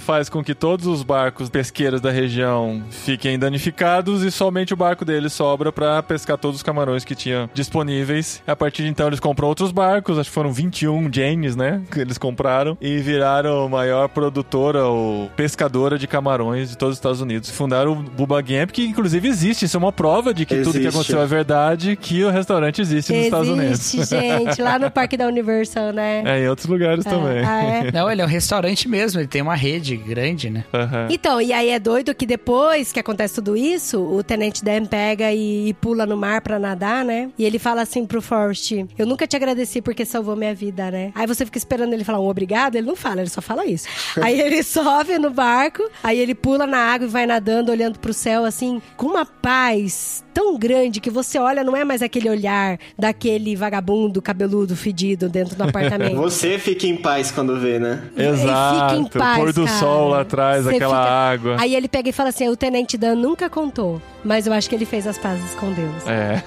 faz com que todos os barcos pesqueiros da região fiquem danificados e somente o barco deles sobra pra pescar todos os camarões que tinham disponíveis. A partir de então, eles compram outros barcos, acho que foram 21 Janes, né? Que eles compraram e viraram a maior produtora ou pescadora de camarões de todos os Estados Unidos. Fundaram o Bubba Gamp, que inclusive existe. Isso é uma prova de que tudo que Existe. aconteceu é verdade, que o restaurante existe nos Estados Unidos. Existe, gente, lá no Parque da Universal, né? É, em outros lugares lugares também. Ah, é? Não, ele é um restaurante mesmo, ele tem uma rede grande, né? Aham. Então, e aí é doido que depois que acontece tudo isso, o Tenente Dan pega e, e pula no mar pra nadar, né? E ele fala assim pro Forrest, eu nunca te agradeci porque salvou minha vida, né? Aí você fica esperando ele falar um obrigado, ele não fala, ele só fala isso. aí ele sobe no barco, aí ele pula na água e vai nadando, olhando pro céu, assim, com uma paz tão grande que você olha, não é mais aquele olhar daquele vagabundo, cabeludo, fedido dentro do apartamento. Você fica em paz quando vê, né? Exato. Fica em paz, Pôr do cara. sol lá atrás, Você aquela fica- água. Aí ele pega e fala assim: o Tenente Dan nunca contou, mas eu acho que ele fez as pazes com Deus. É.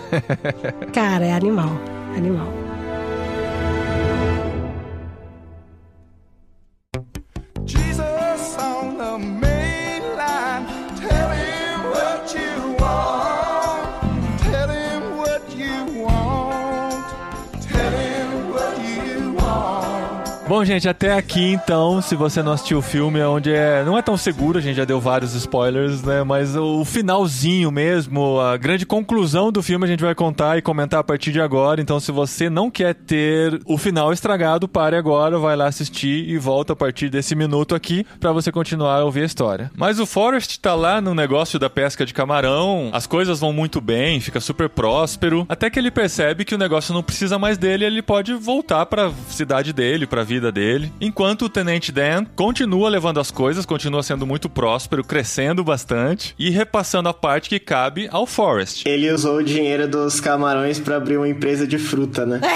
Cara, é animal. Animal. Gente, até aqui então, se você não assistiu o filme, é onde é, não é tão seguro, a gente já deu vários spoilers, né? Mas o finalzinho mesmo, a grande conclusão do filme a gente vai contar e comentar a partir de agora. Então, se você não quer ter o final estragado, pare agora, vai lá assistir e volta a partir desse minuto aqui pra você continuar a ouvir a história. Mas o Forrest tá lá no negócio da pesca de camarão, as coisas vão muito bem, fica super próspero, até que ele percebe que o negócio não precisa mais dele, ele pode voltar pra cidade dele, pra vida dele. Enquanto o Tenente Dan continua levando as coisas, continua sendo muito próspero, crescendo bastante e repassando a parte que cabe ao Forrest. Ele usou o dinheiro dos camarões pra abrir uma empresa de fruta, né?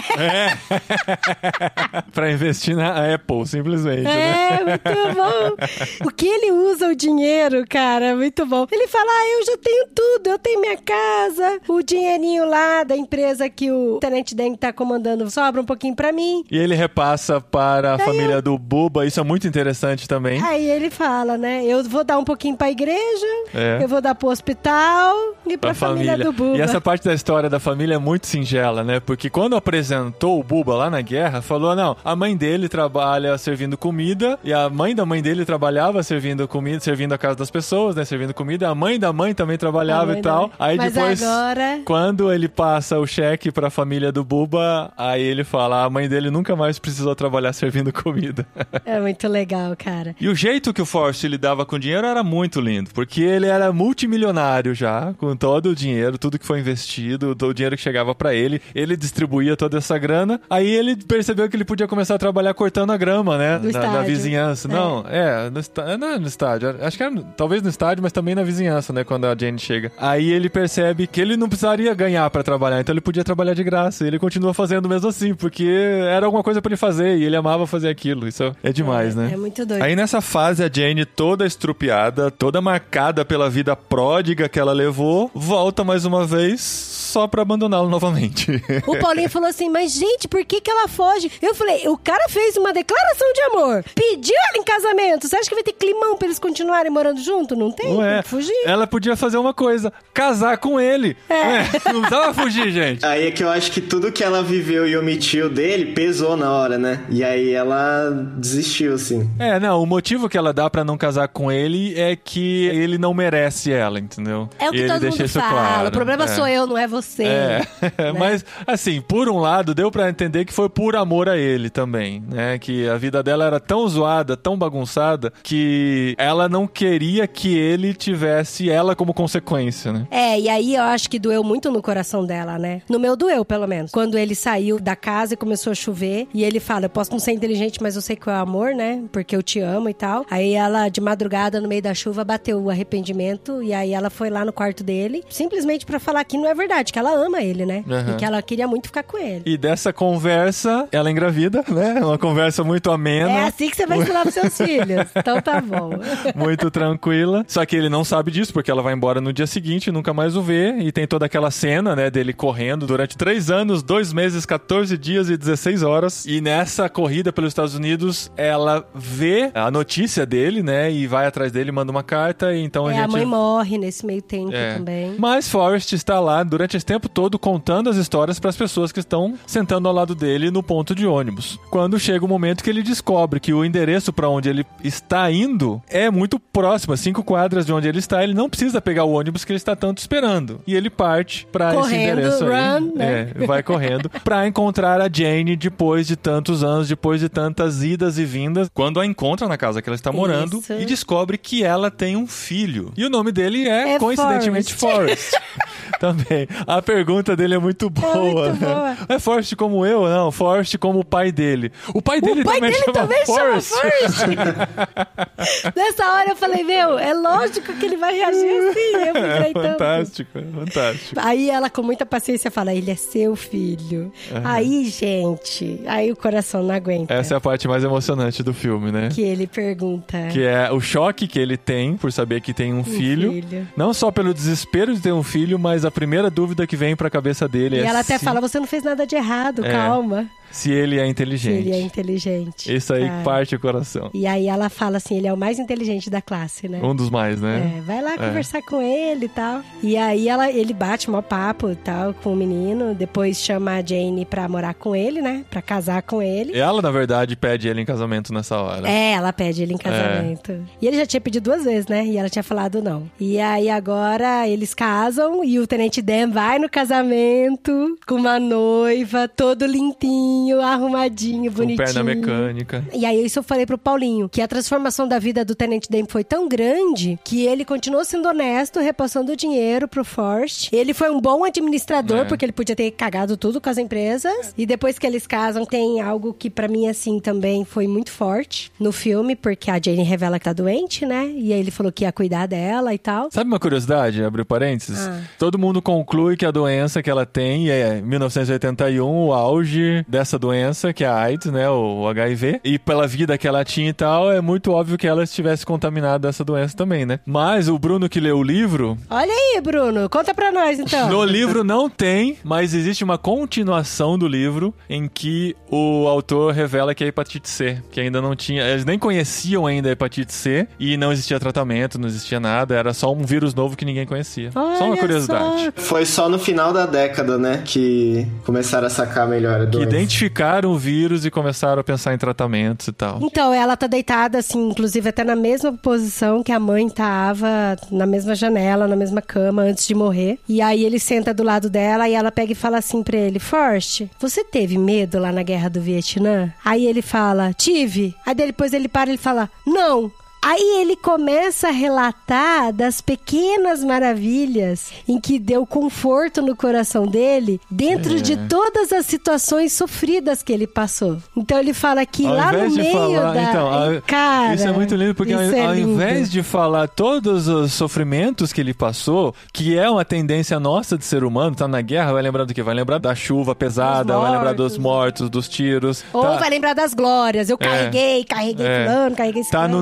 Pra investir na Apple, simplesmente, né? É, muito bom. O que ele usa o dinheiro, cara, é muito bom. Ele fala: ah, eu já tenho tudo, eu tenho minha casa, o dinheirinho lá da empresa que o Tenente Dan tá comandando sobra um pouquinho pra mim. E ele repassa para a família do Buba, isso é muito interessante também. Aí ele fala, né? Eu vou dar um pouquinho pra igreja, É. eu vou dar pro hospital e pra, Pra família. do Buba. E essa parte da história da família é muito singela, né? Porque quando apresentou o Buba lá na guerra, falou: não, a mãe dele trabalha servindo comida, e a mãe da mãe dele trabalhava servindo comida, servindo a casa das pessoas, né? Servindo comida. A mãe da mãe também trabalhava mãe e tal. Aí Mas depois. agora- Quando ele passa o cheque pra família do Buba, aí ele fala: a mãe dele nunca mais precisou trabalhar servindo comida. É muito legal, cara. E o jeito que o Forrest lidava com o dinheiro era muito lindo, porque ele era multimilionário já, com todo o dinheiro, tudo que foi investido, o dinheiro que chegava pra ele, ele distribuía toda essa grana. Aí ele percebeu que ele podia começar a trabalhar cortando a grama, né, na, na estádio. vizinhança. É. Não, é, no, está- não é no estádio, acho que era, talvez no estádio, mas também na vizinhança, né, quando a Jane chega. Aí ele percebe que ele não precisaria ganhar pra trabalhar, então ele podia trabalhar de graça. E ele continua fazendo mesmo assim, porque era alguma coisa pra ele fazer e ele amava fazer aquilo. Isso é demais, né? É muito doido. Aí nessa fase, a Jane, toda estrupiada, toda marcada pela vida pródiga que ela levou, volta mais uma vez só pra abandoná-lo novamente. O Paulinho falou assim, mas gente, por que que ela foge? Eu falei, o cara fez uma declaração de amor, pediu ela em casamento. Você acha que vai ter climão pra eles continuarem morando junto? Não tem, Não tem é? que fugir. Ela podia fazer uma coisa: casar com ele. É, Não precisava fugir, gente. Aí é que eu acho que tudo que ela viveu e omitiu dele pesou na hora, né? E aí ela desistiu, assim. É, não, o motivo que ela dá pra não casar com ele é que ele não merece ela, entendeu? É o que E ele todo deixa mundo isso fala. claro. O problema É. sou eu, não é você. É, né? mas assim, por um lado, deu pra entender que foi por amor a ele também, né? Que a vida dela era tão zoada, tão bagunçada, que ela não queria que ele tivesse ela como consequência, né? É, e aí eu acho que doeu muito no coração dela, né? No meu doeu, pelo menos. Quando ele saiu da casa e começou a chover, e ele fala: Eu posso não ser inteligente, mas eu sei que é o amor, né? Porque eu te amo e tal. Aí ela, de madrugada, no meio da chuva, bateu o arrependimento, e aí ela foi lá no quarto dele, simplesmente pra falar que não é verdade, que ela ama ele, né? Aham. E que ela queria muito ficar com ele. E dessa conversa, ela engravida, né? Uma conversa muito amena. É assim que você vai ensinar pros seus filhos. Então tá bom. muito tranquila. Só que ele não sabe disso, porque ela vai embora no dia seguinte, nunca mais o vê. E tem toda aquela cena, né, dele correndo durante três anos, dois meses, 14 dias e 16 horas. E nessa corrida pelos Estados Unidos, ela vê a notícia dele, né, e vai atrás dele, manda uma carta. E então a É, gente. a mãe morre nesse meio tempo É. também. Mas Forrest está lá durante esse tempo todo contando as histórias para as pessoas que estão sentando ao lado dele no ponto de ônibus. Quando chega o momento que ele descobre que o endereço para onde ele está indo é muito próximo, a cinco quadras de onde ele está, ele não precisa pegar o ônibus que ele está tanto esperando. E ele parte para esse Correndo, endereço aí. run, né? É, vai correndo para encontrar a Jane depois de tantos anos, depois depois de tantas idas e vindas, quando a encontra na casa que ela está morando Isso. e descobre que ela tem um filho. E o nome dele é, É coincidentemente, Forrest. Também. A pergunta dele é muito boa. muito né? boa. É Forrest como eu? Não, Forrest como o pai dele. O pai dele o pai também dele chama também Forrest. chama Forrest. Nessa hora eu falei, meu, é lógico que ele vai reagir assim. Eu tão... fantástico, fantástico. Aí ela, com muita paciência, fala: ele é seu filho. Aí, gente, aí o coração não aguenta. Essa é a parte mais emocionante do filme, né? Que ele pergunta. Que é o choque que ele tem por saber que tem um, filho. filho. Não só pelo desespero de ter um filho, mas a primeira dúvida que vem pra cabeça dele E é ela até se, fala: você não fez nada de errado, É. calma. se ele é inteligente. ele é inteligente. Isso aí Cara. parte o coração. E aí ela fala assim: ele é o mais inteligente da classe, né? Um dos mais, né? É, vai lá conversar com ele e tal. E aí ela, ele bate mó papo e tal com o menino. Depois chama a Jane pra morar com ele, né? Pra casar com ele. Ela, na verdade, pede ele em casamento nessa hora. É, ela pede ele em casamento. E ele já tinha pedido duas vezes, né? E ela tinha falado não. E aí agora eles casam e o Tenente Dan vai no casamento com uma noiva, todo limpinho, arrumadinho, Com bonitinho. perna mecânica. E aí isso eu falei pro Paulinho, que a transformação da vida do Tenente Dan foi tão grande que ele continuou sendo honesto, repassando dinheiro pro Forrest. Ele foi um bom administrador, É. porque ele podia ter cagado tudo com as empresas. E depois que eles casam, tem algo que pra mim, assim, também foi muito forte no filme, porque a Jane revela que tá doente, né? E aí ele falou que ia cuidar dela e tal. Sabe uma curiosidade? Abre parênteses. Ah. Todo mundo conclui que a doença que ela tem é 1981, o auge dessa doença, que é a AIDS, né? O HIV. E pela vida que ela tinha e tal, é muito óbvio que ela estivesse contaminada dessa doença também, né? Mas o Bruno que leu o livro, Olha aí, Bruno, conta pra nós então. no livro não tem, mas existe uma continuação do livro em que o autor revela que é hepatite C, que ainda não tinha, eles nem conheciam ainda a hepatite C e não existia tratamento, não existia nada, era só um vírus novo que ninguém conhecia. só uma Olha curiosidade. só. Foi só no final da década, né, que começaram a sacar melhor a Que doença. identificaram o vírus e começaram a pensar em tratamentos e tal. Então, ela tá deitada, assim, inclusive até na mesma posição que a mãe tava, na mesma janela, na mesma cama, antes de morrer. E aí ele senta do lado dela e ela pega e fala assim pra ele: Forte, você teve medo lá na guerra do Vietnã? Aí ele fala: Tive. Aí depois ele para e fala: Não. Aí ele começa a relatar das pequenas maravilhas em que deu conforto no coração dele dentro É. de todas as situações sofridas que ele passou. Então ele fala que Ao lá no meio falar, da... então, Cara, isso é muito lindo porque ao, é ao invés de falar todos os sofrimentos que ele passou, que é uma tendência nossa de ser humano, tá na guerra, vai lembrar do que? Vai lembrar da chuva pesada, Dos vai lembrar dos mortos. mortos, dos tiros. Ou tá, vai lembrar das glórias. Eu carreguei, carreguei É. fulano, carreguei Tá no ciclano.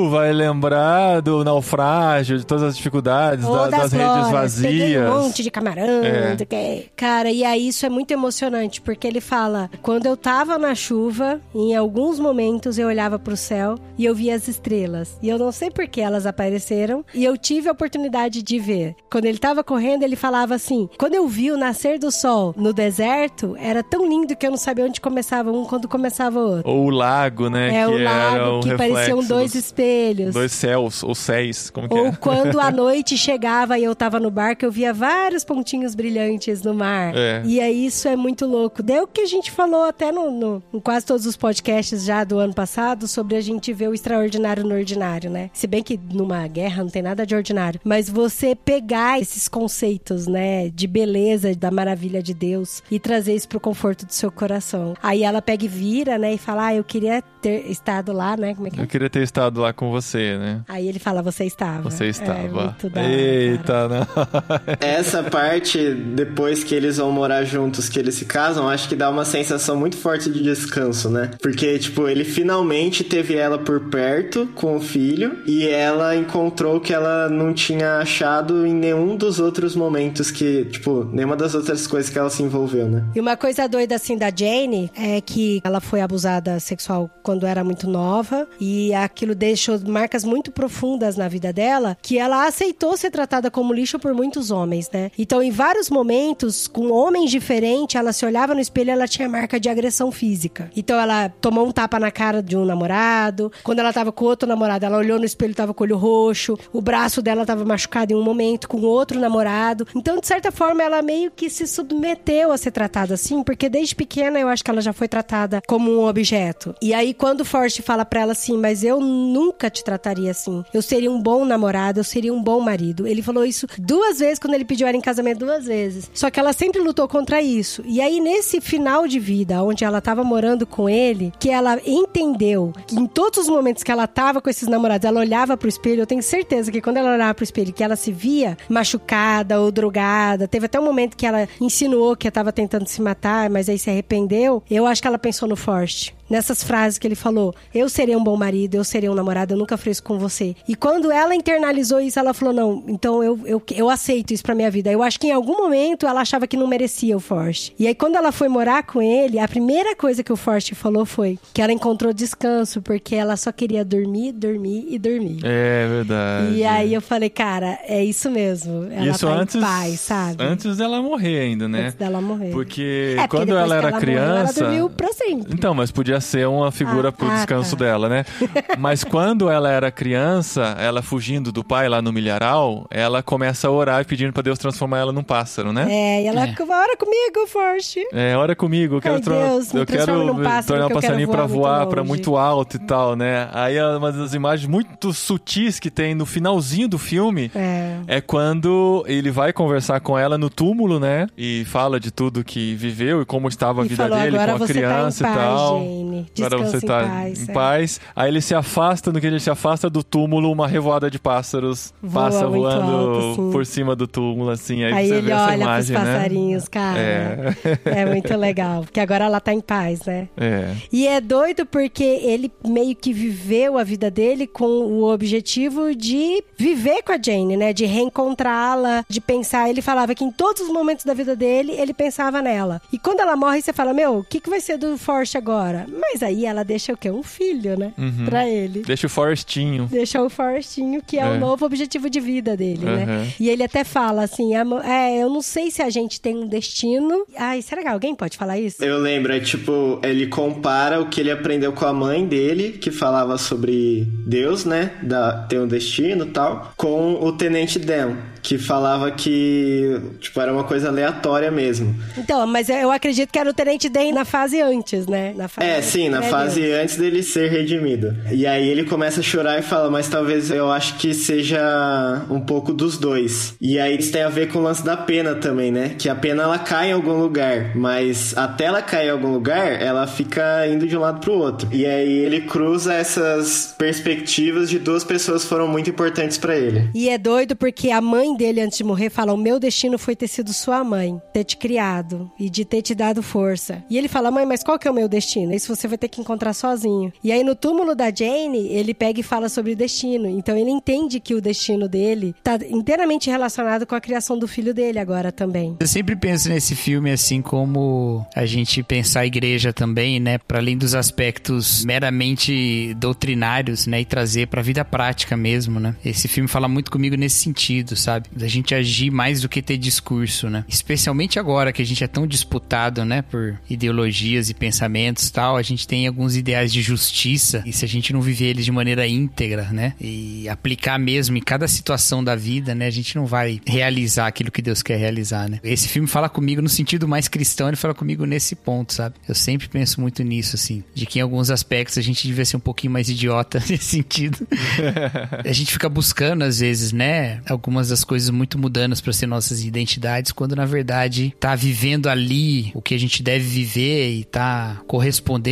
Navio, vai lembrar do naufrágio, de todas as dificuldades, da- das, das, redes. Peguei vazias. um monte de camarão, É. quê. Cara, e aí isso é muito emocionante, porque ele fala: quando eu tava na chuva, em alguns momentos eu olhava pro céu e eu via as estrelas. E eu não sei por que elas apareceram, e eu tive a oportunidade de ver. Quando ele tava correndo, ele falava assim: quando eu vi o nascer do sol no deserto, era tão lindo que eu não sabia onde começava um quando começava o outro. Ou o lago, né? É que o lago um que pareciam dois dos- espelhos. Dois céus, ou céus, como que Ou é? quando a noite chegava e eu tava no barco, eu via vários pontinhos brilhantes no mar. É. E aí isso é muito louco. Deu o que a gente falou até no, no- em quase todos os podcasts já do ano passado sobre a gente ver o extraordinário no ordinário, né? Se bem que numa guerra não tem nada de ordinário. Mas você pegar esses conceitos, né, de beleza, da maravilha de Deus e trazer isso pro conforto do seu coração. Aí ela pega e vira, né, e fala: Ah, eu queria ter estado lá, né? Como é que é? Eu queria ter estado lá com você, né? Aí ele fala, você estava. Você É, estava. da cara. Eita, não. Essa parte, depois que eles vão morar juntos, que eles se casam, acho que dá uma sensação muito forte de descanso, né? Porque, tipo, ele finalmente teve ela por perto com o filho e ela encontrou o que ela não tinha achado em nenhum dos outros momentos que, tipo, nenhuma das outras coisas que ela se envolveu, né? E uma coisa doida assim da Jane é que ela foi abusada sexual quando era muito nova e aquilo deixou marcas muito profundas na vida dela, que ela aceitou ser tratada como lixo por muitos homens, né? Então, em vários momentos, com homens diferentes, ela se olhava no espelho e ela tinha marca de agressão física. Então, ela tomou um tapa na cara de um namorado. Quando ela tava com outro namorado, ela olhou no espelho tava com o olho roxo. O braço dela tava machucado em um momento com outro namorado. Então, de certa forma, ela meio que se submeteu a ser tratada assim, porque desde pequena eu acho que ela já foi tratada como um objeto. E aí, quando o Forrest fala pra ela assim, mas eu nunca te trataria assim. Eu seria um bom namorado, eu seria um bom marido. Ele falou isso duas vezes quando ele pediu ela em casamento, duas vezes. Só que ela sempre lutou contra isso. E aí, nesse final de vida, onde ela tava morando com ele, que ela entendeu que em todos os momentos que ela tava com esses namorados, ela olhava pro espelho, eu tenho certeza que quando ela olhava pro espelho, que ela se via machucada ou drogada, teve até um momento que ela insinuou que tava tentando se matar, mas aí se arrependeu, eu acho que ela pensou no Forte nessas frases que ele falou: Eu serei um bom marido, eu serei um namorado, eu nunca isso com você. E quando ela internalizou isso, ela falou: Não, então eu, eu, eu aceito isso pra minha vida. Eu acho que em algum momento ela achava que não merecia o Forte. E aí, quando ela foi morar com ele, a primeira coisa que o Forte falou foi que ela encontrou descanso, porque ela só queria dormir, dormir e dormir. É verdade. E aí eu falei, cara, é isso mesmo. Ela Isso tá antes, em paz, sabe? antes dela morrer ainda, né? Antes dela morrer. Porque É, porque quando depois ela era ela morreu, criança. ela dormiu pra sempre. Então, mas podia ser uma figura Ah, pro ah, descanso tá. dela, né? Mas quando ela era criança, ela fugindo do pai lá no milharal, ela começa a orar e pedindo pra Deus transformar ela num pássaro, né? É, e ela É. ora comigo, Forte. É, ora comigo, eu quero, Ai, Deus, eu quero transforma num pássaro tornar um passarinho pra voar longe. muito alto e tal, né? Aí é uma das imagens muito sutis que tem no finalzinho do filme É. é quando ele vai conversar com ela no túmulo, né? E fala de tudo que viveu e como estava a E vida falou, dele com a você criança tá em e tal. Jane. Agora Descansa você tá em paz. em é. paz. Aí ele se afasta, no que ele se afasta do túmulo, uma revoada de pássaros Voa passa voando alto, por cima do túmulo, assim. Aí, Aí você ele vê essa olha imagem, pros né? passarinhos, cara. É. É. muito legal. Porque agora ela tá em paz, né? É. E é doido porque ele meio que viveu a vida dele com o objetivo de viver com a Jane, né? De reencontrá-la, de pensar. Ele falava que em todos os momentos da vida dele, ele pensava nela. E quando ela morre, você fala: Meu, o que, que vai ser do Forte agora? Mas aí ela deixa o quê? Um filho, né? Uhum. Pra ele. Deixa o Forestinho. Deixa o Forestinho, que é, É. o novo objetivo de vida dele, né? Uhum. E ele até fala assim: "Amo- é, eu não sei se a gente tem um destino. Ai, será que alguém pode falar isso? Eu lembro, é tipo, ele compara o que ele aprendeu com a mãe dele, que falava sobre Deus, né? Da, ter um destino e tal, com o Tenente Dan, que falava que, tipo, era uma coisa aleatória mesmo. Então, mas eu acredito que era o Tenente Dan na fase antes, né? Na fase É, sim, na né, fase Deus? antes dele ser redimido. E aí ele começa a chorar e fala, mas talvez eu acho que seja um pouco dos dois. E aí isso tem a ver com o lance da pena também, né? Que a pena ela cai em algum lugar, mas até ela cair em algum lugar, ela fica indo de um lado pro outro. E aí ele cruza essas perspectivas de duas pessoas que foram muito importantes pra ele. E é doido porque a mãe dele, antes de morrer, fala: O meu destino foi ter sido sua mãe, ter te criado e de ter te dado força. E ele fala: Mãe, mas qual que é o meu destino? Isso você vai ter que encontrar sozinho. E aí, no túmulo da Jane, ele pega e fala sobre o destino. Então, ele entende que o destino dele tá inteiramente relacionado com a criação do filho dele agora também. Eu sempre penso nesse filme assim como a gente pensar a igreja também, né, para além dos aspectos meramente doutrinários, né, e trazer pra vida prática mesmo, né? Esse filme fala muito comigo nesse sentido, sabe? Da gente agir mais do que ter discurso, né? Especialmente agora que a gente é tão disputado, né, por ideologias e pensamentos tal, a gente tem alguns ideais de justiça e se a gente não viver eles de maneira íntegra, né, e aplicar mesmo em cada situação da vida, né, a gente não vai realizar aquilo que Deus quer realizar, né? Esse filme fala comigo no sentido mais cristão, ele fala comigo nesse ponto, sabe? Eu sempre penso muito nisso, assim, de que em alguns aspectos a gente devia ser um pouquinho mais idiota nesse sentido. a gente fica buscando, às vezes, né, algumas das coisas muito mudanas para ser nossas identidades, quando na verdade tá vivendo ali o que a gente deve viver e tá correspondendo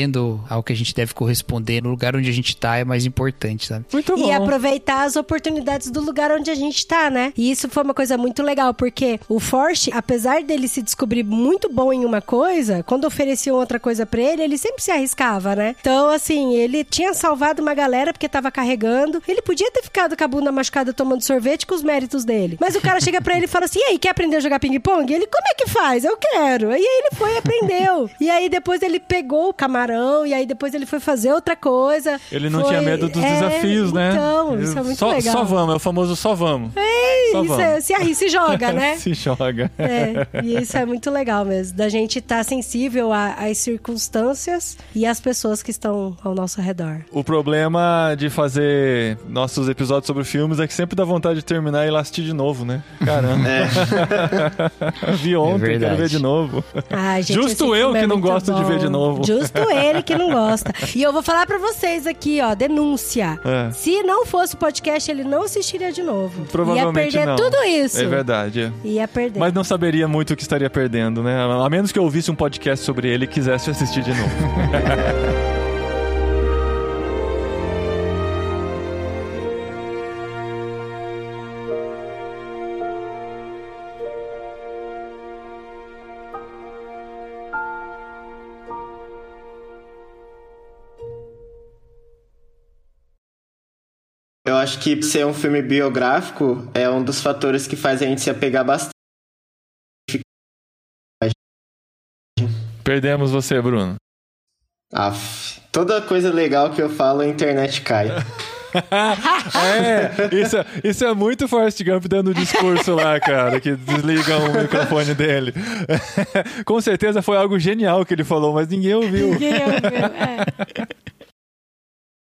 ao que a gente deve corresponder no lugar onde a gente tá é mais importante, sabe? Muito E bom. aproveitar as oportunidades do lugar onde a gente tá, né? E isso foi uma coisa muito legal, porque o Forte, apesar dele se descobrir muito bom em uma coisa, quando ofereciam outra coisa pra ele, ele sempre se arriscava, né? Então, assim, ele tinha salvado uma galera porque tava carregando. Ele podia ter ficado com a bunda machucada tomando sorvete com os méritos dele. Mas o cara chega pra ele e fala assim: e aí, quer aprender a jogar ping-pong? E ele, como é que faz? Eu quero. E aí ele foi e aprendeu. E aí depois ele pegou o camarada camarão, e aí depois ele foi fazer outra coisa. Ele não Foi- tinha medo dos é, desafios, né? Então, isso é muito só, legal. Só vamos, é o famoso só vamos. É, Só isso vamos. é, se arri, se joga, né? Se joga. É, e isso é muito legal mesmo, da gente estar sensível a- às circunstâncias e às pessoas que estão ao nosso redor. O problema de fazer nossos episódios sobre filmes é que sempre dá vontade de terminar e ir lá assistir de novo, né? Caramba. Vi ontem, quero verdade. ver de novo. Ai, gente, Justo eu filme é que não gosto de ver bom. de novo. Justo ele que não gosta. E eu vou falar pra vocês aqui, ó, denúncia. É. Se não fosse o podcast, ele não assistiria de novo. Provavelmente Ia perder não. tudo isso. É verdade. Ia perder. Mas não saberia muito o que estaria perdendo, né? A menos que eu ouvisse um podcast sobre ele e quisesse assistir de novo. acho que ser um filme biográfico é um dos fatores que faz a gente se apegar bastante. Perdemos você, Bruno. Aff, toda coisa legal que eu falo, a internet cai. É, isso, é- isso é muito Forrest Gump dando discurso lá, cara, que desligam o microfone dele. Com certeza foi algo genial que ele falou, mas ninguém ouviu. Ninguém ouviu, é.